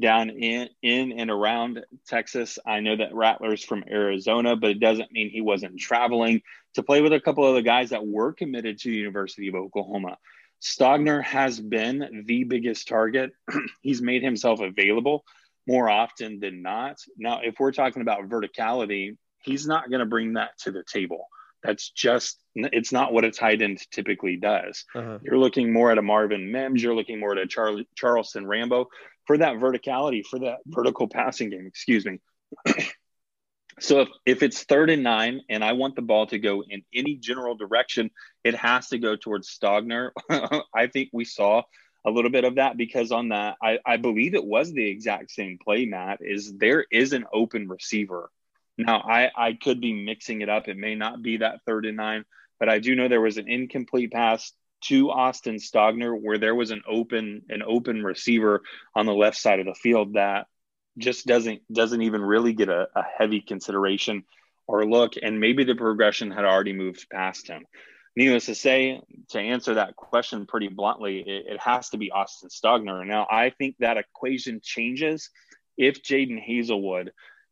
down in in and around Texas. I know that Rattler's from Arizona, but it doesn't mean he wasn't traveling to play with a couple of the guys that were committed to the University of Oklahoma. Stogner has been the biggest target. He's made himself available more often than not. Now, if we're talking about verticality, he's not going to bring that to the table. That's just, it's not what a tight end typically does. Uh-huh. You're looking more at a Marvin Mims, you're looking more at a Charlie, Charleston Rambo for that verticality, for that vertical passing game, excuse me. So if, if it's third and nine and I want the ball to go in any general direction, it has to go towards Stogner. I think we saw a little bit of that because on that, I, I believe it was the exact same play, Matt, is there is an open receiver. Now I, I could be mixing it up. It may not be that third and nine, but I do know there was an incomplete pass to Austin Stogner where there was an open an open receiver on the left side of the field that just doesn't doesn't even really get a, a heavy consideration or look and maybe the progression had already moved past him needless to say to answer that question pretty bluntly it, it has to be austin stogner now i think that equation changes if Jadon Haselwood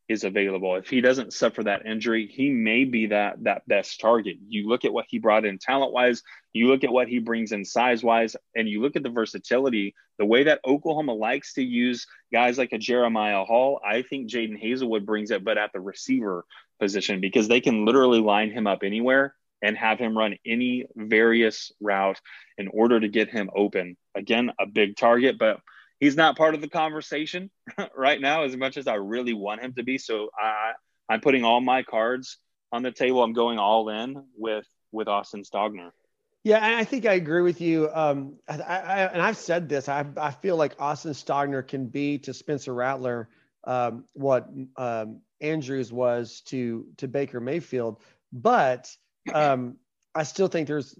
is available. If he doesn't suffer that injury, he may be that that best target. You look at what he brought in talent wise, you look at what he brings in size wise, and you look at the versatility, the way that Oklahoma likes to use guys like a Jeremiah Hall. I think Jadon Haselwood brings it, but at the receiver position because they can literally line him up anywhere and have him run any various route in order to get him open. Again, a big target, but he's not part of the conversation right now as much as I really want him to be. So I, I'm putting all my cards on the table. I'm going all in with with Austin Stogner. Yeah, I think I agree with you. Um, I, I, and I've said this. I, I feel like Austin Stogner can be to Spencer Rattler um, what um, Andrews was to to Baker Mayfield, but um, I still think there's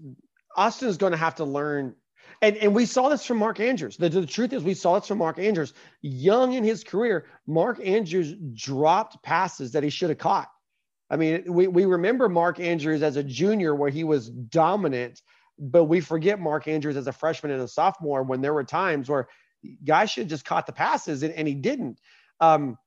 Austin is going to have to learn and, and we saw this from Mark Andrews. The, the truth is, we saw this from Mark Andrews. Young in his career, Mark Andrews dropped passes that he should have caught. I mean, we, we remember Mark Andrews as a junior where he was dominant, but we forget Mark Andrews as a freshman and a sophomore when there were times where guys should just caught the passes and, and he didn't. Um,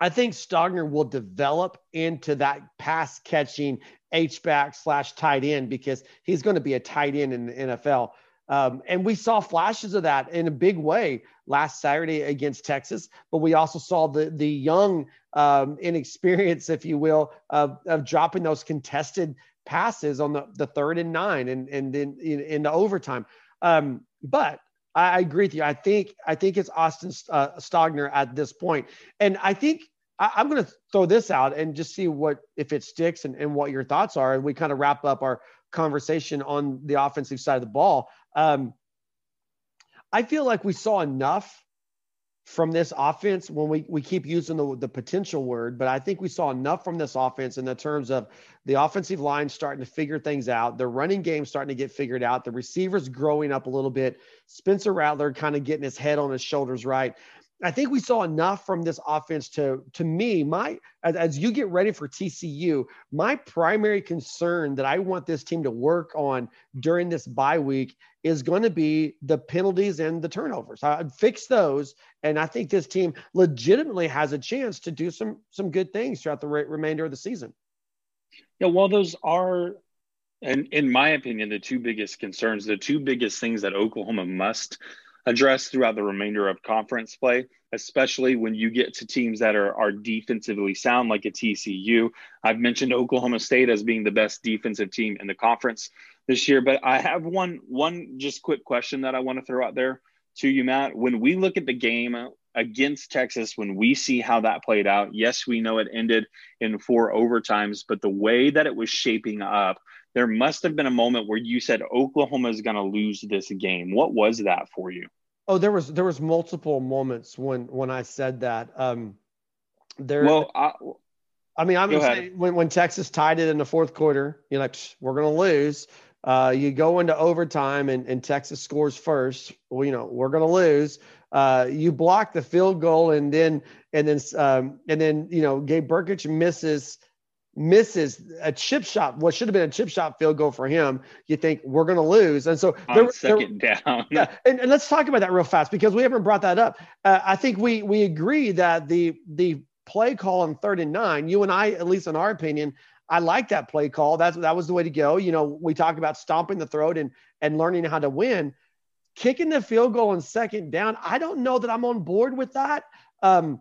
I think Stogner will develop into that pass catching H back slash tight end because he's going to be a tight end in the NFL. Um, and we saw flashes of that in a big way last Saturday against Texas, but we also saw the the young um, inexperience, if you will, of, of dropping those contested passes on the, the third and nine and and then in, in, the overtime. Um, but I, I, agree with you. I think I think it's Austin uh, Stogner at this point, and I think I, am going to throw this out and just see what if it sticks and, and what your thoughts are, and we kind of wrap up our conversation on the offensive side of the ball. Um, I feel like we saw enough from this offense when we, we keep using the, the potential word, but I think we saw enough from this offense in the terms of the offensive line starting to figure things out, the running game starting to get figured out, the receivers growing up a little bit, Spencer Rattler kind of getting his head on his shoulders right. I think we saw enough from this offense to to me my as, as, you get ready for TCU my primary concern that I want this team to work on during this bye week is going to be the penalties and the turnovers. I'd fix those and I think this team legitimately has a chance to do some some good things throughout the re- remainder of the season. Yeah, well those are and in my opinion the two biggest concerns, the two biggest things that Oklahoma must address throughout the remainder of conference play, especially when you get to teams that are, are defensively sound, like a TCU. I've mentioned Oklahoma State as being the best defensive team in the conference this year, but I have one one just quick question that I want to throw out there to you, Matt. When we look at the game against Texas, when we see how that played out, yes, we know it ended in four overtimes, but the way that it was shaping up, there must have been a moment where you said Oklahoma is going to lose this game. What was that for you? Oh, there was there was multiple moments when when I said that. Um, there. Well, I, I mean, I'm gonna say when when Texas tied it in the fourth quarter, you're like, we're gonna lose. Uh, you go into overtime and, and Texas scores first. Well, you know, we're gonna lose. Uh, you block the field goal and then and then um, and then you know Gabe Brkic misses misses a chip shot, what should have been a chip shot field goal for him, you think we're going to lose. And so there, second there, down. yeah, and, and, let's talk about that real fast because we haven't brought that up. Uh, I think we we agree that the the play call on third and nine, you and I, at least in our opinion, I like that play call. That's that was the way to go. You know, we talk about stomping the throat and and learning how to win. Kicking the field goal on second down, I don't know that I'm on board with that. Um,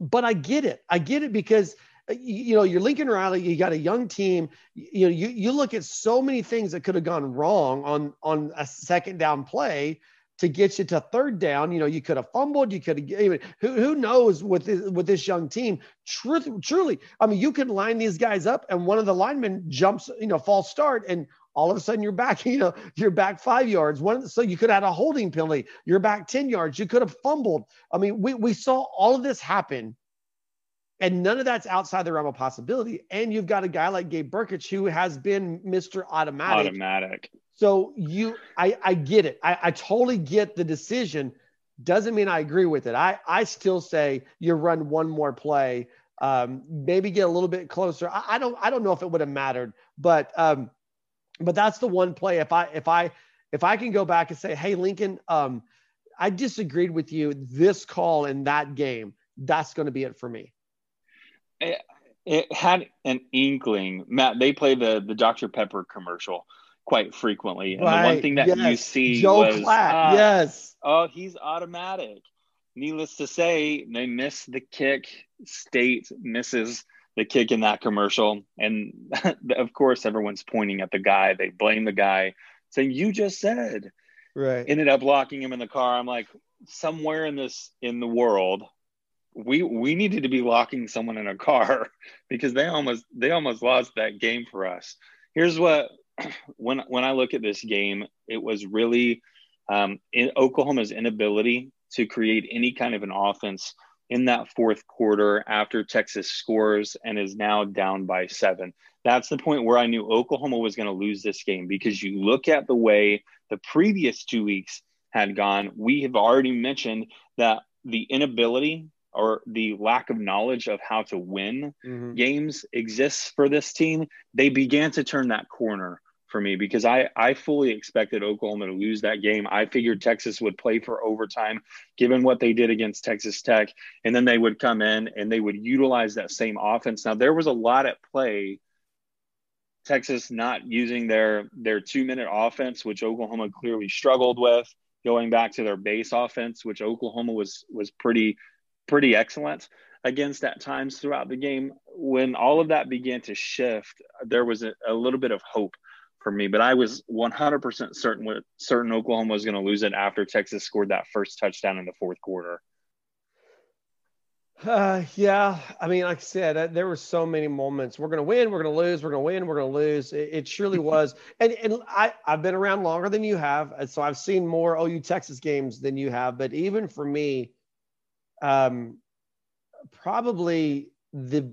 but I get it. I get it because – you know, you're Lincoln Riley, you got a young team. You know, you, you look at so many things that could have gone wrong on on a second down play to get you to third down. You know, you could have fumbled, you could have even who, who knows with this, with this young team. Truth, truly, I mean, you can line these guys up and one of the linemen jumps, you know, false start and all of a sudden you're back, you know, you're back five yards. One, so you could have had a holding penalty. You're back 10 yards. You could have fumbled. I mean, we, we saw all of this happen And none of that's outside the realm of possibility. And you've got a guy like Gabe Brkic who has been Mr. Automatic. Automatic. So you, I, I get it. I, I totally get the decision. Doesn't mean I agree with it. I, I still say you run one more play, um, maybe get a little bit closer. I, I don't, I don't know if it would have mattered, but, um, but that's the one play. If I, if I, if I can go back and say, Hey, Lincoln, um, I disagreed with you this call in that game. That's going to be it for me it, it had an inkling. Matt, they play the the Dr Pepper commercial quite frequently, and right. the one thing that yes. you see Joe was. Uh, yes, oh, he's automatic. Needless to say, they miss the kick. State misses the kick in that commercial, and of course, everyone's pointing at the guy. They blame the guy, saying, "You just said." Right. Ended up locking him in the car. I'm like, somewhere in this in the world, we we needed to be locking someone in a car because they almost they almost lost that game for us. Here's what when when I look at this game, it was really um, in Oklahoma's inability to create any kind of an offense in that fourth quarter after Texas scores and is now down by seven. That's the point where I knew Oklahoma was going to lose this game because you look at the way the previous two weeks had gone. We have already mentioned that the inability or the lack of knowledge of how to win mm-hmm. games exists for this team, they began to turn that corner for me because I, I fully expected Oklahoma to lose that game. I figured Texas would play for overtime, given what they did against Texas Tech, and then they would come in and they would utilize that same offense. Now there was a lot at play. Texas not using their their two minute offense, which Oklahoma clearly struggled with, going back to their base offense, which Oklahoma was was pretty pretty excellent against at times throughout the game. When all of that began to shift, there was a, a little bit of hope for me, but I was 100% certain certain Oklahoma was going to lose it after Texas scored that first touchdown in the fourth quarter. Uh, yeah, I mean, like I said, uh, there were so many moments. We're going to win. We're going to lose. We're going to win. We're going to lose. It, it surely was. And and I I've been around longer than you have, so I've seen more OU Texas games than you have. But even for me, um, probably the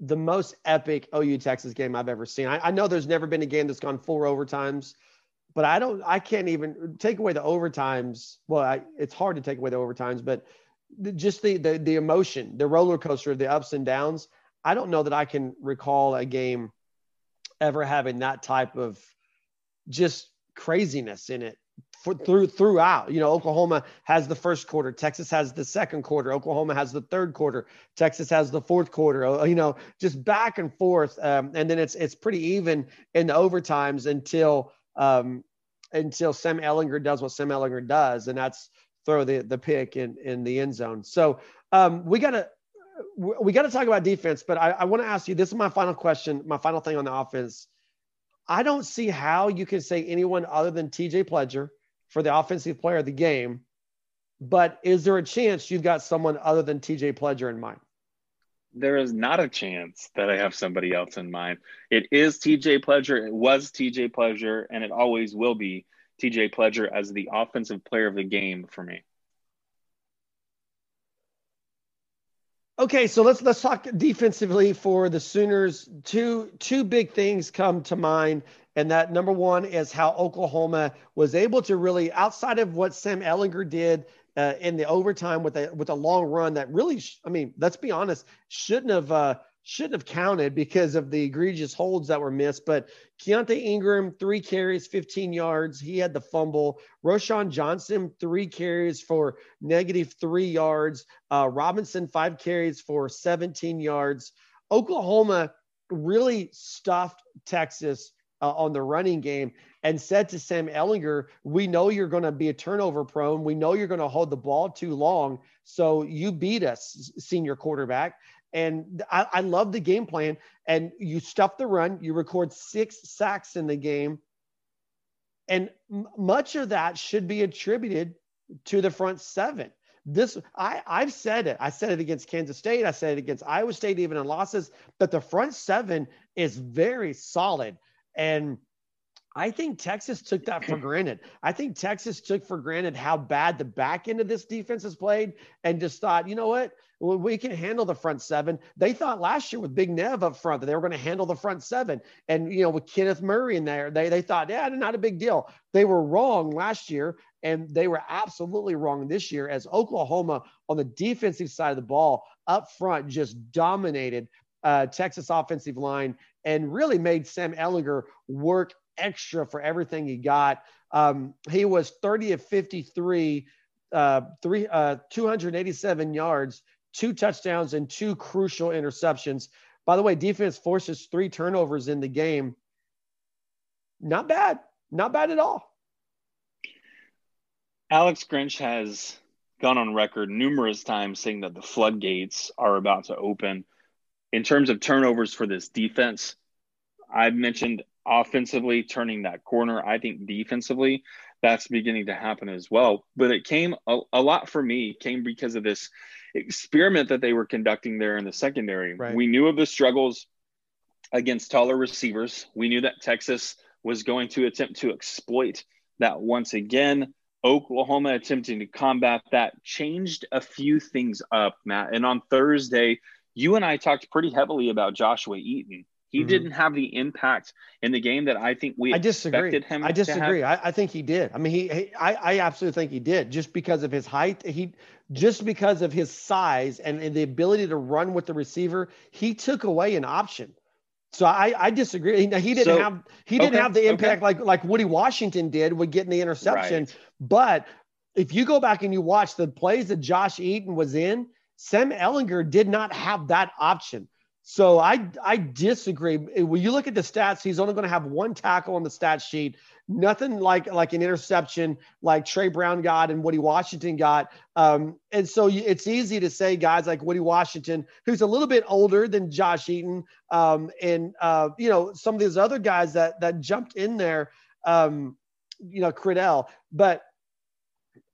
the most epic OU Texas game I've ever seen. I, I, know there's never been a game that's gone four overtimes, but I don't, I can't even take away the overtimes. Well, I, it's hard to take away the overtimes, but just the, the the emotion, the roller coaster, the ups and downs. I don't know that I can recall a game ever having that type of just craziness in it for, through throughout. You know, Oklahoma has the first quarter, Texas has the second quarter, Oklahoma has the third quarter, Texas has the fourth quarter. Uh, you know, just back and forth, um, and then it's it's pretty even in the overtimes until um, until Sam Ehlinger does what Sam Ehlinger does, and that's throw the the pick in in the end zone. So um, we gotta we got to talk about defense, but I, I want to ask you. This is my final question, my final thing on the offense. I don't see how you can say anyone other than TJ Pledger for the offensive player of the game. But is there a chance you've got someone other than TJ Pledger in mind? There is not a chance that I have somebody else in mind. It is TJ Pledger. It was TJ Pledger, and it always will be TJ Pledger as the offensive player of the game for me. Okay, so let's let's talk defensively for the Sooners. Two two big things come to mind and that number one is how Oklahoma was able to really, outside of what Sam Ehlinger did uh, in the overtime with a with a long run that really, sh- I mean, let's be honest, shouldn't have uh, shouldn't have counted because of the egregious holds that were missed. But Keaontay Ingram, three carries, 15 yards. He had the fumble. Roschon Johnson, three carries for negative three yards. Uh, Robinson, five carries for 17 yards. Oklahoma really stuffed Texas uh, on the running game and said to Sam Ehlinger, We know you're going to be a turnover prone. We know you're going to hold the ball too long. So you beat us, senior quarterback. And I, I love the game plan. And you stuff the run, you record six sacks in the game. And m- much of that should be attributed to the front seven. This I I've said it. I said it against Kansas State. I said it against Iowa State, even in losses. But the front seven is very solid. And I think Texas took that for granted. I think Texas took for granted how bad the back end of this defense has played and just thought, you know what? We can handle the front seven. They thought last year with Big Nev up front that they were going to handle the front seven. And, you know, with Kenneth Murray in there, they, they thought, yeah, not a big deal. They were wrong last year, and they were absolutely wrong this year as Oklahoma on the defensive side of the ball up front just dominated uh, Texas offensive line and really made Sam Ehlinger work extra for everything he got. Um, he was 30 of 53, uh, three, uh, 287 yards, two touchdowns, and two crucial interceptions. By the way, defense forces three turnovers in the game. Not bad. Not bad at all. Alex Grinch has gone on record numerous times saying that the floodgates are about to open. In terms of turnovers for this defense, I've mentioned offensively turning that corner. I think defensively, that's beginning to happen as well. But it came a, a lot for me, came because of this experiment that they were conducting there in the secondary. Right. We knew of the struggles against taller receivers. We knew that Texas was going to attempt to exploit that once again. Oklahoma attempting to combat that changed a few things up, Matt. And on Thursday, you and I talked pretty heavily about Joshua Eaton he mm-hmm. didn't have the impact in the game that I think we I disagree. him. I disagree. I, I, think he did. I mean, he, he, I, I absolutely think he did just because of his height. He just because of his size and, and the ability to run with the receiver, he took away an option. So I, I disagree. He, he didn't so, have he didn't okay, have the impact okay. like like Woody Washington did with getting the interception. Right. But if you go back and you watch the plays that Josh Eaton was in, Sam Ehlinger did not have that option. So I I disagree. When you look at the stats, he's only going to have one tackle on the stat sheet. Nothing like like an interception like Trey Brown got and Woody Washington got. Um, and so it's easy to say guys like Woody Washington, who's a little bit older than Josh Eaton, um, and uh, you know some of these other guys that that jumped in there, um, you know Criddell. But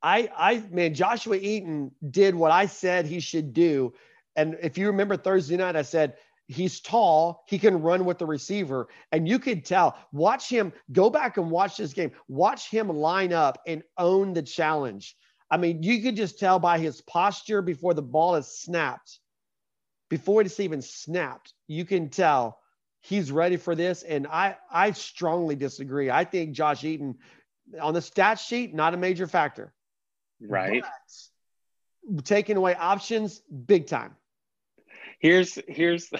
I I man, Joshua Eaton did what I said he should do and if you remember Thursday night, I said, he's tall, he can run with the receiver. And you could tell, watch him go back and watch this game, watch him line up and own the challenge. I mean, you could just tell by his posture before the ball is snapped, before it's even snapped, you can tell he's ready for this. And I, I strongly disagree. I think Josh Eaton on the stat sheet, not a major factor. Right. But taking away options, big time here's here's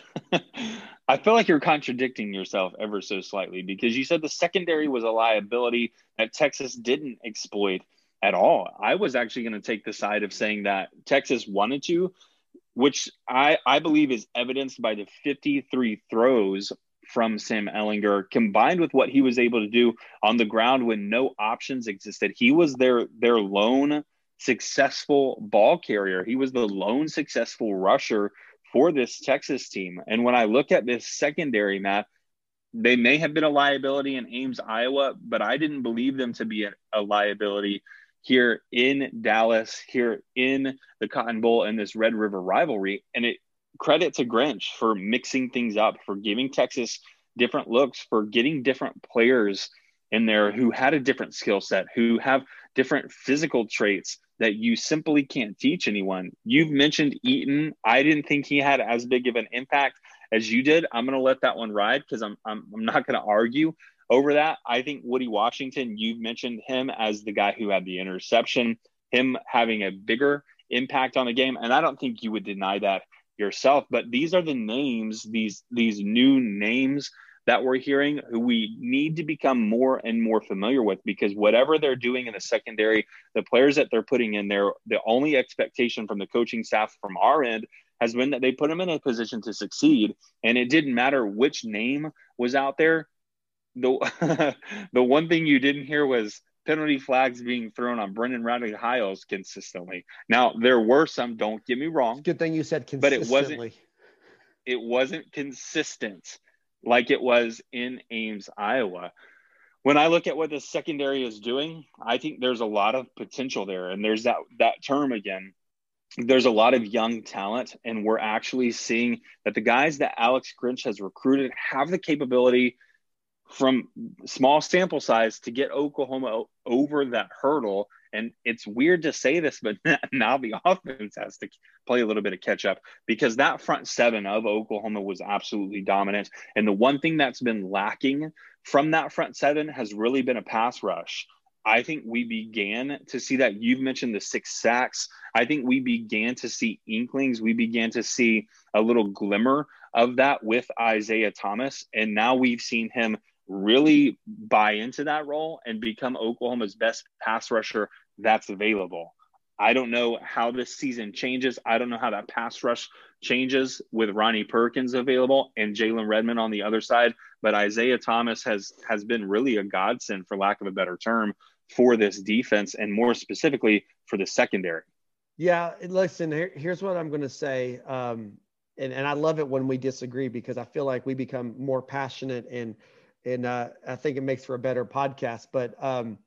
I feel like you're contradicting yourself ever so slightly because you said the secondary was a liability that Texas didn't exploit at all. I was actually going to take the side of saying that Texas wanted to, which I I believe is evidenced by the 53 throws from Sam Ehlinger combined with what he was able to do on the ground when no options existed. He was their their lone successful ball carrier. He was the lone successful rusher for this Texas team. And when I look at this secondary, Matt, they may have been a liability in Ames, Iowa, but I didn't believe them to be a, a liability here in Dallas, here in the Cotton Bowl and this Red River rivalry. And it credit to Grinch for mixing things up, for giving Texas different looks, for getting different players in there who had a different skill set, who have different physical traits that you simply can't teach anyone. You've mentioned Eaton. I didn't think he had as big of an impact as you did. I'm going to let that one ride because I'm, I'm, I'm not going to argue over that. I think Woody Washington, you've mentioned him as the guy who had the interception, him having a bigger impact on the game. And I don't think you would deny that yourself. But these are the names, these these new names that we're hearing who we need to become more and more familiar with because whatever they're doing in the secondary, the players that they're putting in there, the only expectation from the coaching staff from our end has been that they put them in a position to succeed. And it didn't matter which name was out there. The, the one thing you didn't hear was penalty flags being thrown on Brendan Radley Hiles consistently. Now there were some, don't get me wrong. Good thing you said consistently. But it wasn't it wasn't consistent like it was in Ames, Iowa. When I look at what the secondary is doing, I think there's a lot of potential there. And there's that that term again. There's a lot of young talent, and we're actually seeing that the guys that Alex Grinch has recruited have the capability from small sample size to get Oklahoma over that hurdle. And it's weird to say this, but now the offense has to play a little bit of catch up because that front seven of Oklahoma was absolutely dominant. And the one thing that's been lacking from that front seven has really been a pass rush. I think we began to see that. You've mentioned the six sacks. I think we began to see inklings. We began to see a little glimmer of that with Isaiah Thomas. And now we've seen him really buy into that role and become Oklahoma's best pass rusher that's available. I don't know how this season changes. I don't know how that pass rush changes with Ronnie Perkins available and Jalen Redmond on the other side. But Isaiah Thomas has has been really a godsend, for lack of a better term, for this defense and more specifically for the secondary. Yeah, listen. Here, here's what I'm going to say, um, and and I love it when we disagree because I feel like we become more passionate and and uh, I think it makes for a better podcast. But um,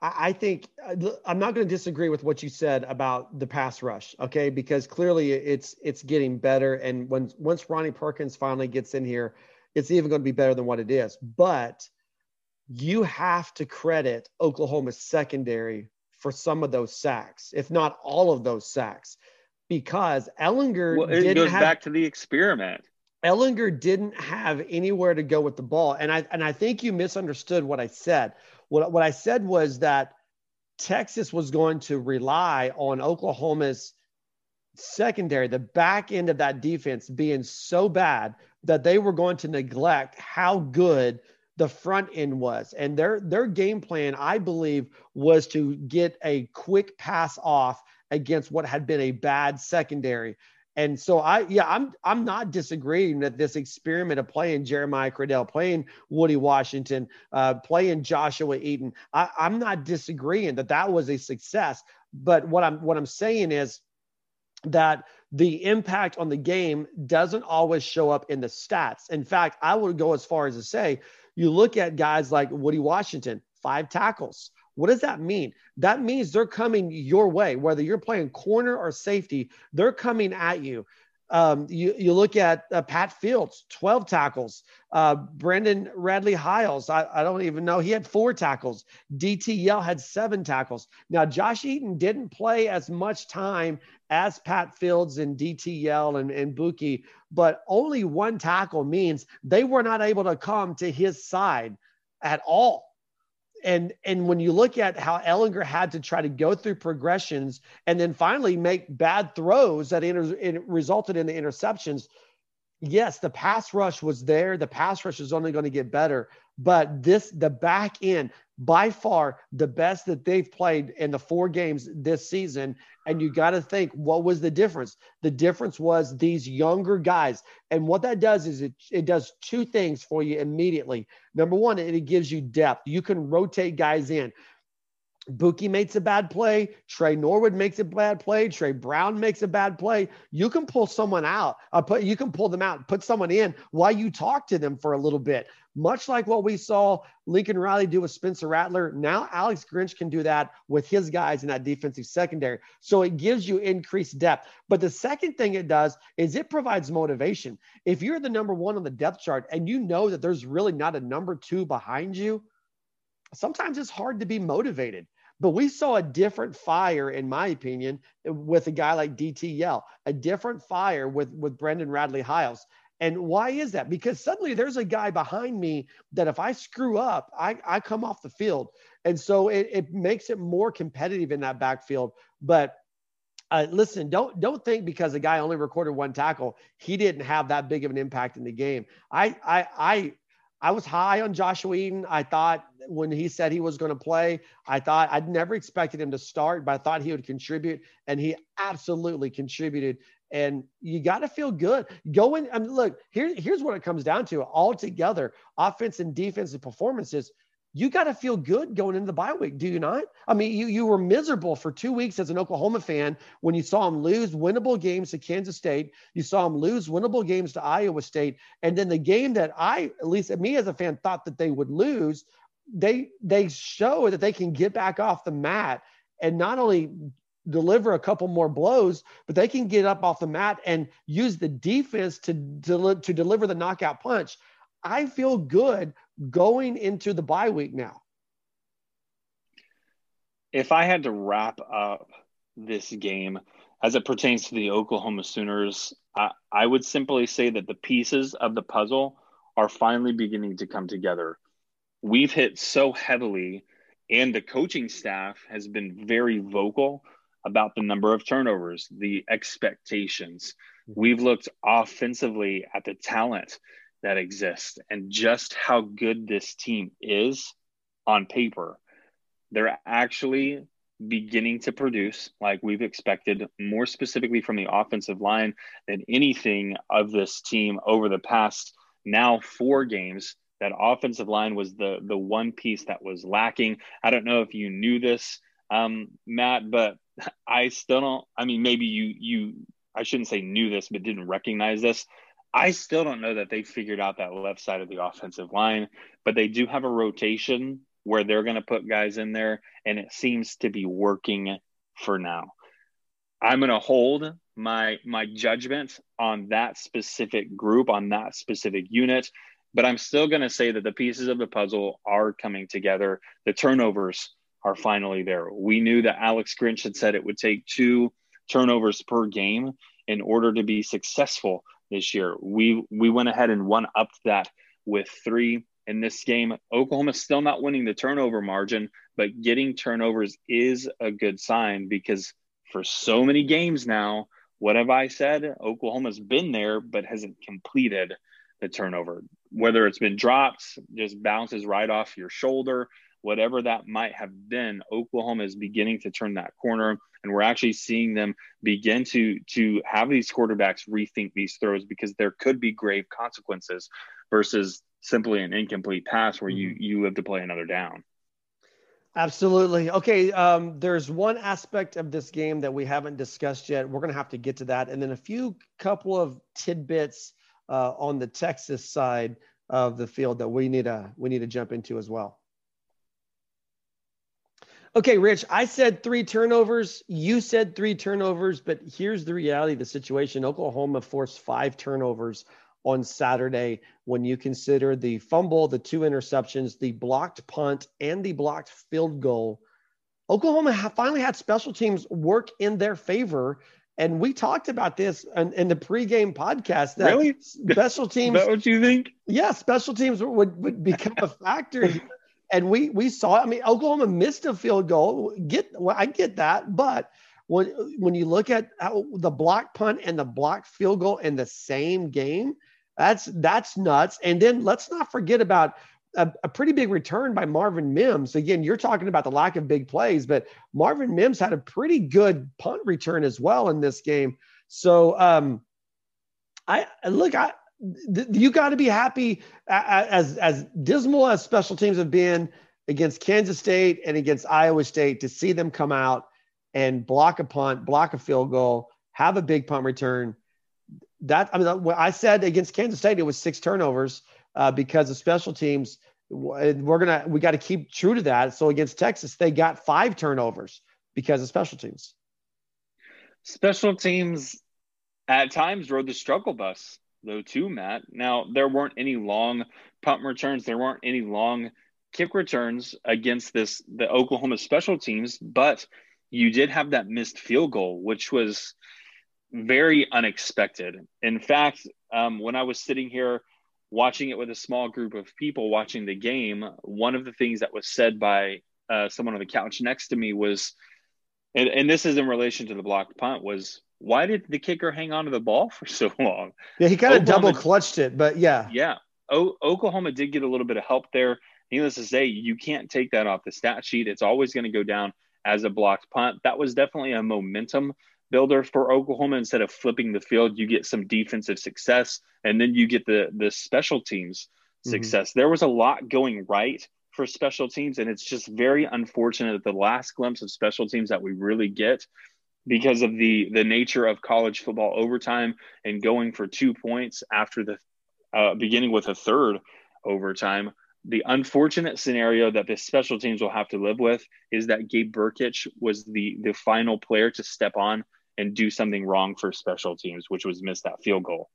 I, I think uh, I'm not going to disagree with what you said about the pass rush, okay? Because clearly it's it's getting better, and when once Ronnie Perkins finally gets in here, it's even going to be better than what it is. But you have to credit Oklahoma's secondary for some of those sacks, if not all of those sacks, because Ehlinger Well, it goes have, back to the experiment. Ehlinger didn't have anywhere to go with the ball, and I and I think you misunderstood what I said. What what I said was that Texas was going to rely on Oklahoma's secondary, the back end of that defense being so bad that they were going to neglect how good the front end was. And their their game plan, I believe, was to get a quick pass off against what had been a bad secondary. And so I, yeah, I'm I'm not disagreeing that this experiment of playing Jeremiah Criddell, playing Woody Washington, uh, playing Joshua Eaton, I, I'm not disagreeing that that was a success. But what I'm what I'm saying is that the impact on the game doesn't always show up in the stats. In fact, I would go as far as to say, you look at guys like Woody Washington, five tackles. What does that mean? That means they're coming your way, whether you're playing corner or safety, they're coming at you. Um, you, you look at uh, Pat Fields, 12 tackles. Uh, Brendan Radley Hiles, I, I don't even know. He had four tackles. DTL had seven tackles. Now, Josh Eaton didn't play as much time as Pat Fields and DTL and, and Buki, but only one tackle means they were not able to come to his side at all and and when you look at how Ehlinger had to try to go through progressions and then finally make bad throws that inter- resulted in the interceptions, yes, the pass rush was there. The pass rush is only going to get better, but this the back end by far the best that they've played in the four games this season. And you got to think, what was the difference? The difference was these younger guys. And what that does is it, it does two things for you immediately. Number one, it, it gives you depth. You can rotate guys in. Buki makes a bad play. Trey Norwood makes a bad play. Trey Brown makes a bad play. You can pull someone out. Uh, put, you can pull them out, put someone in while you talk to them for a little bit. Much like what we saw Lincoln Riley do with Spencer Rattler. Now Alex Grinch can do that with his guys in that defensive secondary. So it gives you increased depth. But the second thing it does is it provides motivation. If you're the number one on the depth chart and you know that there's really not a number two behind you, sometimes it's hard to be motivated. But we saw a different fire, in my opinion, with a guy like DTL, a different fire with, with Brendan Radley Hiles. And why is that? Because suddenly there's a guy behind me that if I screw up, I, I come off the field. And so it, it makes it more competitive in that backfield. But uh, listen, don't don't think because a guy only recorded one tackle, he didn't have that big of an impact in the game. I I I I was high on Joshua Eaton. I thought when he said he was going to play, I thought I'd never expected him to start, but I thought he would contribute, and he absolutely contributed. And you got to feel good going. I mean, look, here, here's what it comes down to: all together, offense and defensive performances you got to feel good going into the bye week, do you not? I mean, you you were miserable for two weeks as an Oklahoma fan when you saw them lose winnable games to Kansas State. You saw them lose winnable games to Iowa State, and then the game that I, at least me as a fan, thought that they would lose, they they show that they can get back off the mat and not only deliver a couple more blows, but they can get up off the mat and use the defense to to, to deliver the knockout punch. I feel good going into the bye week now. If I had to wrap up this game as it pertains to the Oklahoma Sooners, I, I would simply say that the pieces of the puzzle are finally beginning to come together. We've hit so heavily, and the coaching staff has been very vocal about the number of turnovers, the expectations. Mm-hmm. We've looked offensively at the talent that exists and just how good this team is on paper. They're actually beginning to produce like we've expected, more specifically from the offensive line than anything of this team over the past now four games. That offensive line was the the one piece that was lacking. I don't know if you knew this, um, Matt, but I still don't. I mean, maybe you you I shouldn't say knew this, but didn't recognize this. I still don't know that they figured out that left side of the offensive line, but they do have a rotation where they're going to put guys in there, and it seems to be working for now. I'm going to hold my my judgment on that specific group, on that specific unit, but I'm still going to say that the pieces of the puzzle are coming together. The turnovers are finally there. We knew that Alex Grinch had said it would take two turnovers per game in order to be successful this year. We we went ahead and one up that with three in this game. Oklahoma's still not winning the turnover margin, but getting turnovers is a good sign because for so many games now, what have I said? Oklahoma's been there but hasn't completed the turnover. Whether it's been dropped, just bounces right off your shoulder, whatever that might have been, Oklahoma is beginning to turn that corner. And we're actually seeing them begin to, to have these quarterbacks rethink these throws because there could be grave consequences versus simply an incomplete pass where you, mm-hmm. you have to play another down. Absolutely. Okay. Um, there's one aspect of this game that we haven't discussed yet. We're going to have to get to that. And then a few couple of tidbits uh, on the Texas side of the field that we need to we need to jump into as well. Okay, Rich, I said three turnovers. You said three turnovers, but here's the reality of the situation. Oklahoma forced five turnovers on Saturday when you consider the fumble, the two interceptions, the blocked punt, and the blocked field goal. Oklahoma finally had special teams work in their favor. And we talked about this in, in the pregame podcast. That really? Special teams. Is that what you think? Yeah, special teams would, would become a factor and we we saw. I mean, Oklahoma missed a field goal. Get well, I get that, but when when you look at the block punt and the block field goal in the same game, that's that's nuts. And then let's not forget about a, a, pretty big return by Marvin Mims. Again, you're talking about the lack of big plays, but Marvin Mims had a pretty good punt return as well in this game. So um, I look, I you got to be happy as as dismal as special teams have been against Kansas State and against Iowa State to see them come out and block a punt, block a field goal, have a big punt return. That I mean, I said against Kansas State it was six turnovers uh, because of special teams. We're gonna we got to keep true to that. So against Texas, they got five turnovers because of special teams. Special teams at times rode the struggle bus though too, Matt. Now there weren't any long punt returns, there weren't any long kick returns against this the Oklahoma special teams, but you did have that missed field goal, which was very unexpected. In fact, um, when I was sitting here watching it with a small group of people watching the game, one of the things that was said by uh, someone on the couch next to me was, and, and this is in relation to the blocked punt, was why did the kicker hang on to the ball for so long? Yeah, he kind of double clutched it, but yeah. Yeah. O- Oklahoma did get a little bit of help there. Needless to say, you can't take that off the stat sheet. It's always going to go down as a blocked punt. That was definitely a momentum builder for Oklahoma. Instead of flipping the field, you get some defensive success, and then you get the the special teams mm-hmm. success. Mm-hmm. There was a lot going right for special teams, and it's just very unfortunate that the last glimpse of special teams that we really get because of the the nature of college football overtime and going for two points after the uh, beginning with a third overtime. The unfortunate scenario that the special teams will have to live with is that Gabe Brkic was the the final player to step on and do something wrong for special teams, which was miss that field goal.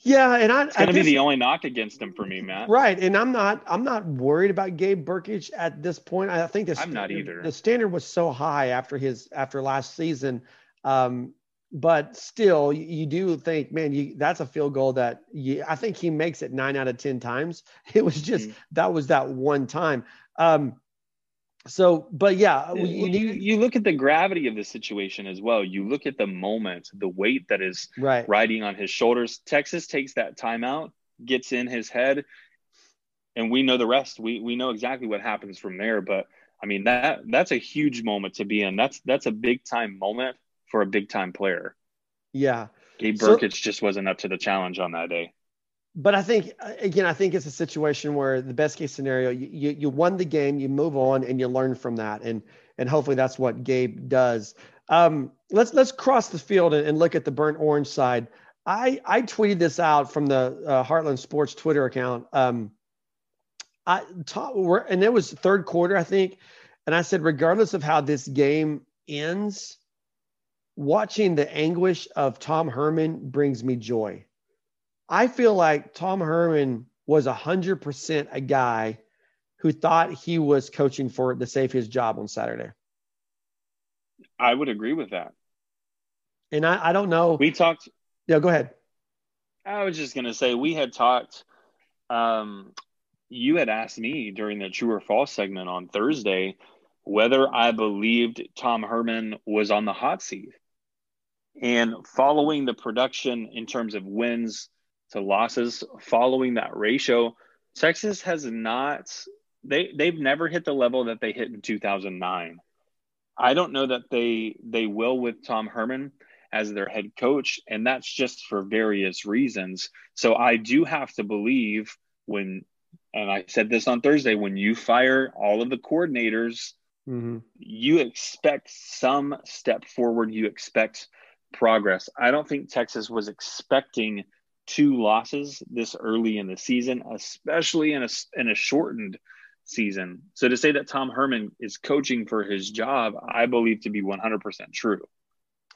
Yeah, and I, it's going to be the only knock against him for me, Matt. Right, and I'm not I'm not worried about Gabe Brkic at this point. I think this I'm not either. The standard was so high after his after last season, um, but still, you, you, do think, man, you that's a field goal that you, I think he makes it nine out of ten times. It was just mm-hmm. that was that one time. Um, so, but yeah, uh, you, you, you, look at the gravity of the situation as well. You look at the moment, the weight that is right. riding on his shoulders. Texas takes that timeout, gets in his head, and we know the rest. We we know exactly what happens from there. But I mean that that's a huge moment to be in. That's that's a big time moment for a big time player. Yeah, Gabe Brkic so, just wasn't up to the challenge on that day but I think again, I think it's a situation where the best case scenario, you, you, you won the game, you move on, and you learn from that, and and hopefully that's what Gabe does. Um, let's let's cross the field and, and, look at the burnt orange side. I I tweeted this out from the uh, Heartland Sports Twitter account. Um, I and it was third quarter, I think, and I said, regardless of how this game ends, watching the anguish of Tom Herman brings me joy I feel like Tom Herman was 100% a guy who thought he was coaching for to save his job on Saturday. I would agree with that. And I, I don't know. We talked. Yeah, go ahead. I was just going to say, we had talked. Um, you had asked me during the true or false segment on Thursday whether I believed Tom Herman was on the hot seat. And following the production in terms of wins, to losses following that ratio, Texas has not they they've never hit the level that they hit in 2009. I don't know that they they will with Tom Herman as their head coach and that's just for various reasons. So I do have to believe when and I said this on Thursday when you fire all of the coordinators mm-hmm. you expect some step forward, you expect progress. I don't think Texas was expecting two losses this early in the season, especially in a in a shortened season. So to say that Tom Herman is coaching for his job, I believe to be 100% true.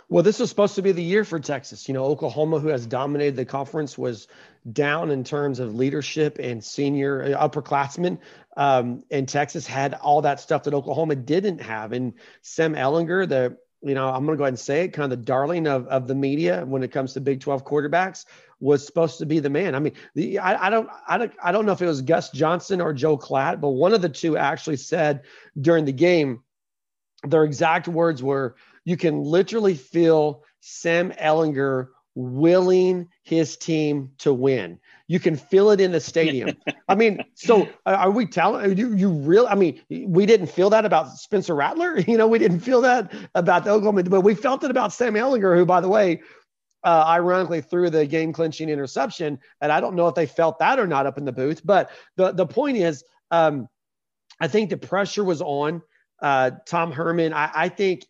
Well, this was supposed to be the year for Texas. You know, Oklahoma, who has dominated the conference, was down in terms of leadership and senior uh, upperclassmen. Um, and Texas had all that stuff that Oklahoma didn't have. And Sam Ehlinger, the you know, I'm going to go ahead and say it, kind of the darling of, of the media when it comes to Big 12 quarterbacks, was supposed to be the man. I mean, the, I, I, don't, I don't, I don't know if it was Gus Johnson or Joel Klatt, but one of the two actually said during the game, their exact words were, "You can literally feel Sam Ehlinger willing his team to win. You can feel it in the stadium. I mean, so uh, are we telling you? You real? I mean, we didn't feel that about Spencer Rattler. You know, we didn't feel that about the Oklahoma, but we felt it about Sam Ehlinger, who, by the way, uh, ironically threw the game clinching interception. And I don't know if they felt that or not up in the booth. But the, the point is, um, I think the pressure was on uh, Tom Herman. I, I, think.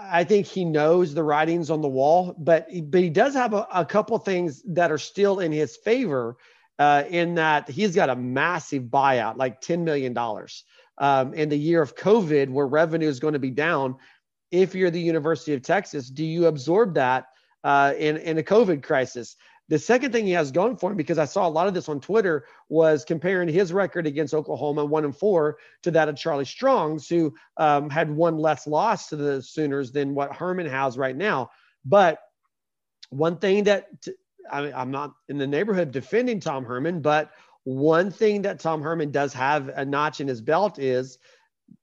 I think he knows the writings on the wall, but but he does have a, a couple things that are still in his favor. Uh, in that he's got a massive buyout, like ten million dollars, um, in the year of COVID, where revenue is going to be down. If you're the University of Texas, do you absorb that uh, in in a COVID crisis. The second thing he has going for him, because I saw a lot of this on Twitter, was comparing his record against Oklahoma, one and four, to that of Charlie Strong's, who um, had one less loss to the Sooners than what Herman has right now. But one thing that I'm not in the neighborhood defending Tom Herman, but one thing that Tom Herman does have a notch in his belt is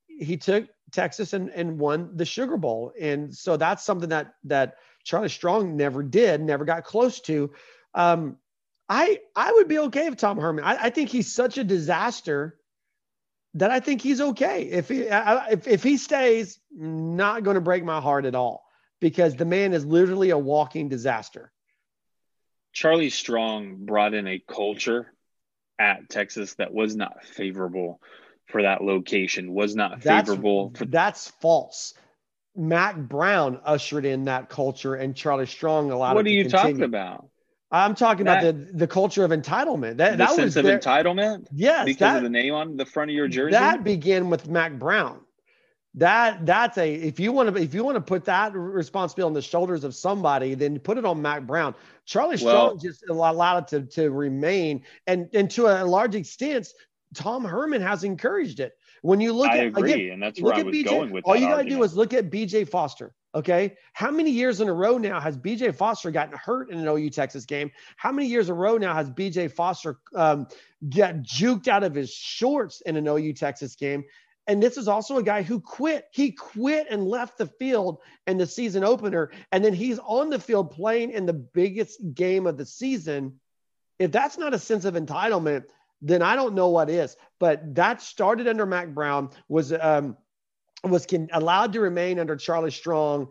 he took Texas and, and won the Sugar Bowl, and so that's something that that Charlie Strong never did, never got close to. Um, I I would be okay with Tom Herman. I, I, think he's such a disaster that I think he's okay if he I, if if he stays. Not going to break my heart at all because the man is literally a walking disaster. Charlie Strong brought in a culture at Texas that was not favorable for that location. Was not favorable. That's, for- that's false. Mack Brown ushered in that culture, and Charlie Strong allowed. What are you continue. talking about? I'm talking that, about the the culture of entitlement. That that sense was of entitlement. Yes, because that, of the name on the front of your jersey. That began with Mack Brown. that that's a if you want to if you want to put that responsibility on the shoulders of somebody, then put it on Mack Brown. Charlie Strong well, just allowed it to, to remain, and and to a large extent, Tom Herman has encouraged it. When you look I at agree, again, and that's where I was BJ, going with. All you got to do is look at BJ Foster. Okay, how many years in a row now has BJ Foster gotten hurt in an OU Texas game? How many years in a row now has BJ Foster um, got juked out of his shorts in an OU Texas game? And this is also a guy who quit. He quit and left the field in the season opener. And then he's on the field playing in the biggest game of the season. If that's not a sense of entitlement, then I don't know what is. But that started under Mack Brown, was um, was can, allowed to remain under Charlie Strong.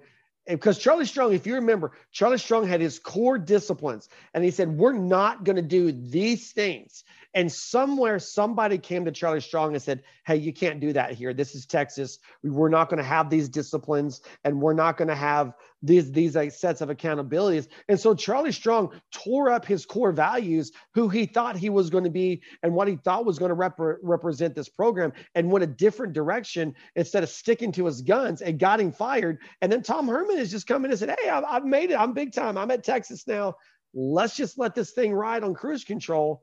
Because Charlie Strong, if you remember, Charlie Strong had his core disciplines, and he said, We're not going to do these things. And somewhere somebody came to Charlie Strong and said, Hey, you can't do that here. This is Texas. We're not going to have these disciplines and we're not going to have these, these like, sets of accountabilities. And so Charlie Strong tore up his core values, who he thought he was going to be and what he thought was going to rep- represent this program, and went a different direction instead of sticking to his guns and got him fired. And then Tom Herman is just coming and said, Hey, I've, I've made it. I'm big time. I'm at Texas now. Let's just let this thing ride on cruise control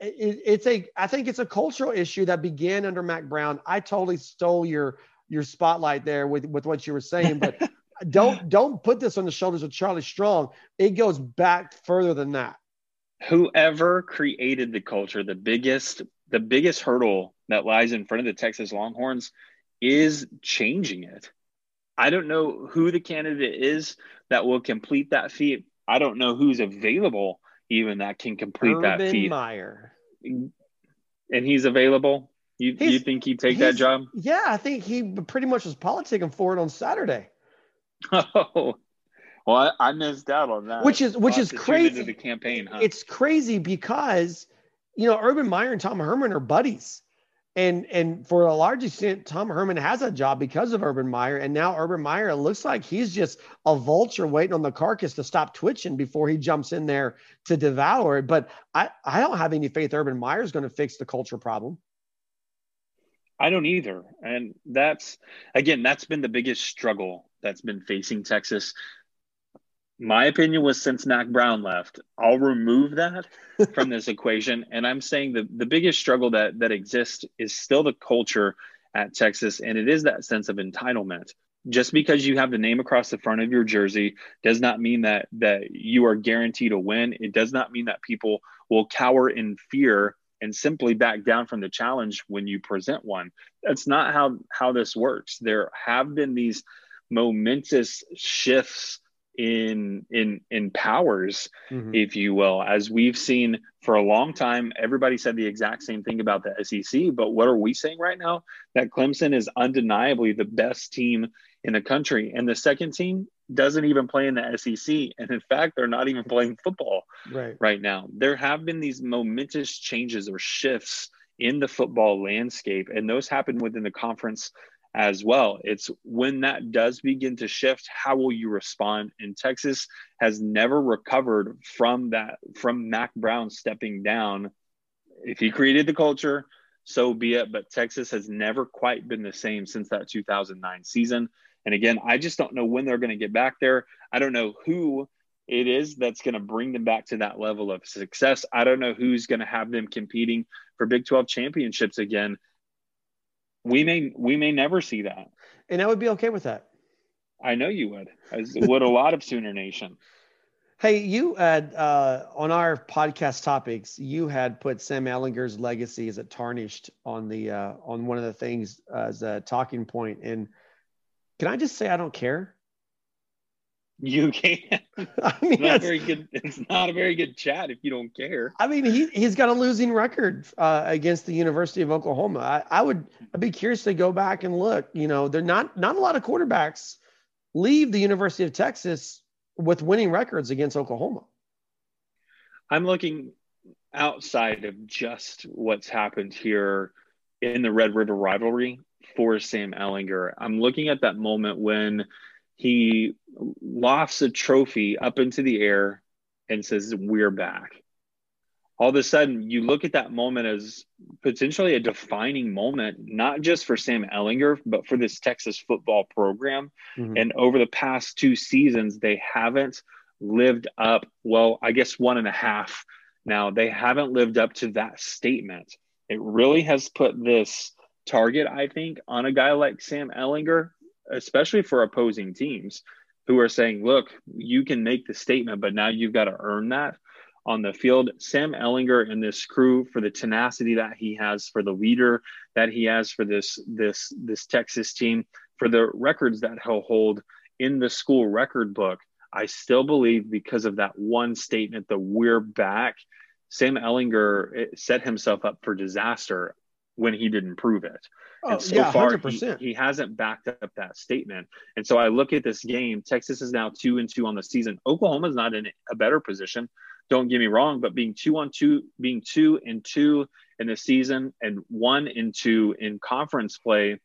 it, it's a I think it's a cultural issue that began under Mack Brown. I totally stole your your spotlight there with with what you were saying, but don't don't put this on the shoulders of Charlie Strong. It goes back further than that. Whoever created the culture, the biggest the biggest hurdle that lies in front of the Texas Longhorns is changing it. I don't know who the candidate is that will complete that feat. I don't know who's available even that can complete Urban that feat. Meyer. And he's available. You he's, you think he'd take that job? Yeah, I think he pretty much was politicking for it on Saturday. Oh, well, I, I missed out on that. Which is which is crazy. The campaign, huh? It's crazy because you know Urban Meyer and Tom Herman are buddies and and for a large extent, Tom Herman has a job because of Urban Meyer, and now Urban Meyer looks like he's just a vulture waiting on the carcass to stop twitching before he jumps in there to devour it. But I I don't have any faith Urban Meyer is going to fix the culture problem. I don't either, and that's again that's been the biggest struggle that's been facing Texas my opinion was since Mack Brown left, I'll remove that from this equation. And I'm saying the, the biggest struggle that that exists is still the culture at Texas, and it is that sense of entitlement. Just because you have the name across the front of your jersey does not mean that that you are guaranteed a win. It does not mean that people will cower in fear and simply back down from the challenge when you present one. That's not how how this works. There have been these momentous shifts in in in powers mm-hmm. if you will. As we've seen for a long time everybody said the exact same thing about the SEC but what are we saying right now? That Clemson is undeniably the best team in the country. And the second team doesn't even play in the SEC and in fact they're not even playing football right. right now. There have been these momentous changes or shifts in the football landscape and those happen within the conference as well. It's when that does begin to shift, how will you respond? And Texas has never recovered from that, from Mack Brown stepping down. If he created the culture, so be it. But Texas has never quite been the same since that 2009 season. And again, I just don't know when they're going to get back there. I don't know who it is that's going to bring them back to that level of success. I don't know who's going to have them competing for Big 12 championships again we may we may never see that. And I would be okay with that. I know you would, as would a lot of Sooner Nation. Hey, you had uh, on our podcast topics, you had put Sam Ehlinger's legacy as it tarnished on the uh, on one of the things as a talking point. And can I just say I don't care? You can. I mean, it's not very good. It's not a very good chat if you don't care. I mean, he he's got a losing record uh, against the University of Oklahoma. I, I would I'd be curious to go back and look. You know, they're not not a lot of quarterbacks leave the University of Texas with winning records against Oklahoma. I'm looking outside of just what's happened here in the Red River rivalry for Sam Ehlinger. I'm looking at that moment when he lofts a trophy up into the air and says, We're back. all of a sudden you look at that moment as potentially a defining moment, not just for Sam Ehlinger, but for this Texas football program. Mm-hmm. And over the past two seasons, they haven't lived up, well, I guess one and a half now, they haven't lived up to that statement. It really has put this target, I think, on a guy like Sam Ehlinger, especially for opposing teams who are saying, look, you can make the statement, but now you've got to earn that on the field. Sam Ehlinger and this crew for the tenacity that he has, for the leader that he has for this this this Texas team, for the records that he'll hold in the school record book. I still believe because of that one statement, the we're back, Sam Ehlinger eh, set himself up for disaster when he didn't prove it. Oh, and so yeah, far, he, he, hasn't backed up that statement. And so I look at this game. Texas is now two and two on the season. Oklahoma's not in a better position. Don't get me wrong, but being two on two, being two and two in the season and one and two in conference play,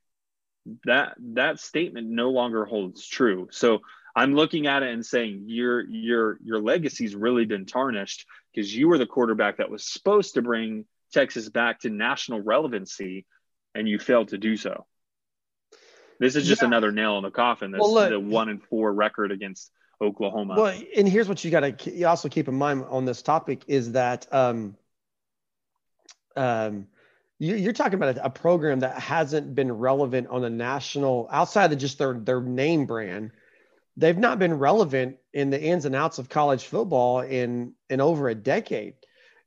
that that statement no longer holds true. So I'm looking at it and saying your your your legacy's really been tarnished because you were the quarterback that was supposed to bring Texas back to national relevancy, and you failed to do so. This is just yeah. another nail in the coffin. This well, look, the one and four record against Oklahoma. Well, and here's what you got to also keep in mind on this topic is that um, um, you, are talking about a, a, program that hasn't been relevant on a national outside of just their their name brand. They've not been relevant in the ins and outs of college football in in over a decade.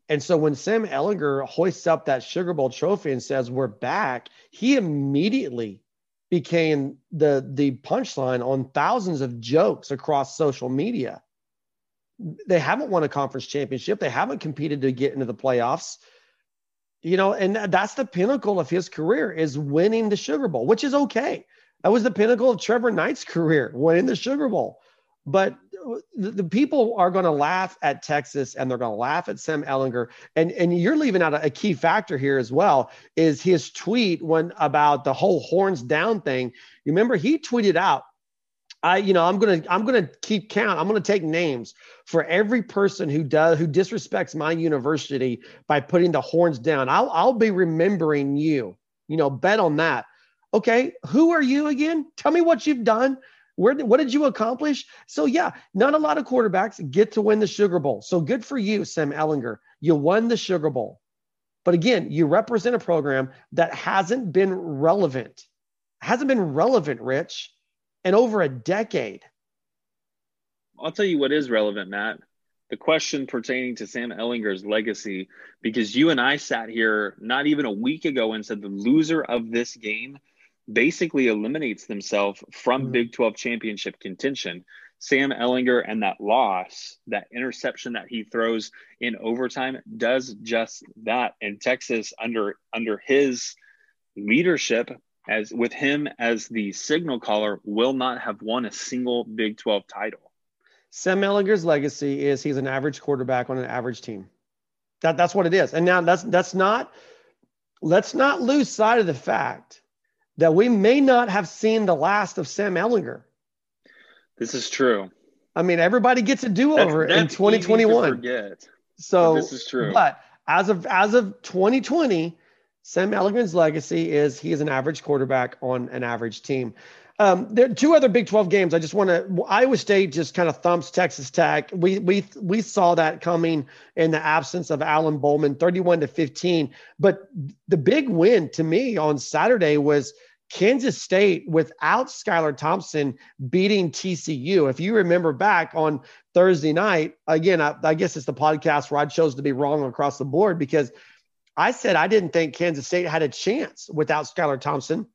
And so when Sam Ehlinger hoists up that Sugar Bowl trophy and says we're back, he immediately became the the punchline on thousands of jokes across social media. They haven't won a conference championship. They haven't competed to get into the playoffs. You know, and that's the pinnacle of his career is winning the Sugar Bowl, which is okay. That was the pinnacle of Trevor Knight's career, winning the Sugar Bowl. But the, the people are going to laugh at Texas and they're going to laugh at Sam Ehlinger. And and you're leaving out a, a, key factor here as well is his tweet when about the whole horns down thing. You remember he tweeted out, I you know I'm gonna I'm gonna keep count. I'm gonna take names for every person who does who disrespects my university by putting the horns down. I'll I'll be remembering you. You know, bet on that. Okay, who are you again? Tell me what you've done. Where what did you accomplish? So yeah, not a lot of quarterbacks get to win the Sugar Bowl. So good for you, Sam Ehlinger. You won the Sugar Bowl. But again, you represent a program that hasn't been relevant. Hasn't been relevant, Rich, in over a decade. I'll tell you what is relevant, Matt. The question pertaining to Sam Ehlinger's legacy, because you and I sat here not even a week ago and said the loser of this game basically eliminates themselves from mm-hmm. Big 12 championship contention. Sam Ehlinger and that loss, that interception that he throws in overtime does just that. And Texas under under his leadership as with him as the signal caller will not have won a single Big 12 title. Sam Ehlinger's legacy is he's an average quarterback on an average team. That that's what it is. And now that's that's not let's not lose sight of the fact that we may not have seen the last of Sam Ehlinger. This is true. I mean, everybody gets a do-over in 2021. So this is true. But as of as of 2020, Sam Ehlinger's legacy is he is an average quarterback on an average team. Um, there are two other Big 12 games. I just want to. Iowa State just kind of thumps Texas Tech. We we we saw that coming in the absence of Alan Bowman, 31 to 15. But the big win to me on Saturday was Kansas State without Skylar Thompson beating TCU. If you remember back on Thursday night, again, I, I guess it's the podcast where I chose to be wrong across the board because I said I didn't think Kansas State had a chance without Skylar Thompson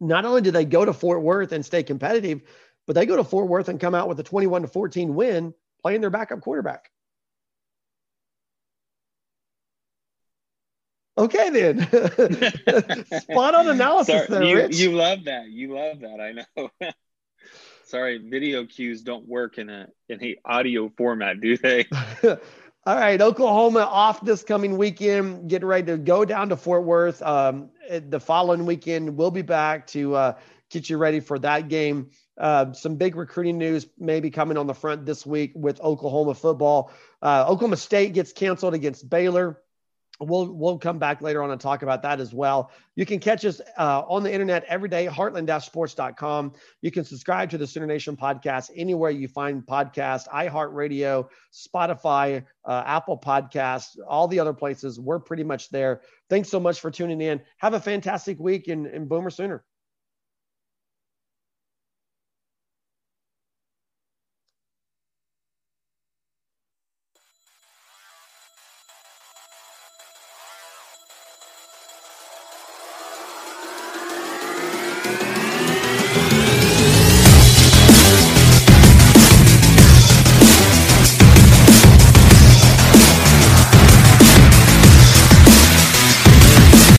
not only do they go to Fort Worth and stay competitive, but they go to Fort Worth and come out with a 21 to 14 win playing their backup quarterback. Okay, then. Spot on analysis Sorry, there, you, Rich. You love that. You love that. I know. Sorry, video cues don't work in a in a audio format, do they? All right, Oklahoma off this coming weekend. Getting ready to go down to Fort Worth. Um, the following weekend, we'll be back to uh, get you ready for that game. Uh, some big recruiting news maybe coming on the front this week with Oklahoma football. Uh, Oklahoma State gets canceled against Baylor. We'll we'll come back later on and talk about that as well. You can catch us uh, on the internet every day, heartland-sports.com. You can subscribe to the Sooner Nation podcast anywhere you find podcasts, iHeartRadio, Spotify, uh, Apple Podcasts, all the other places. We're pretty much there. Thanks so much for tuning in. Have a fantastic week and, and Boomer Sooner.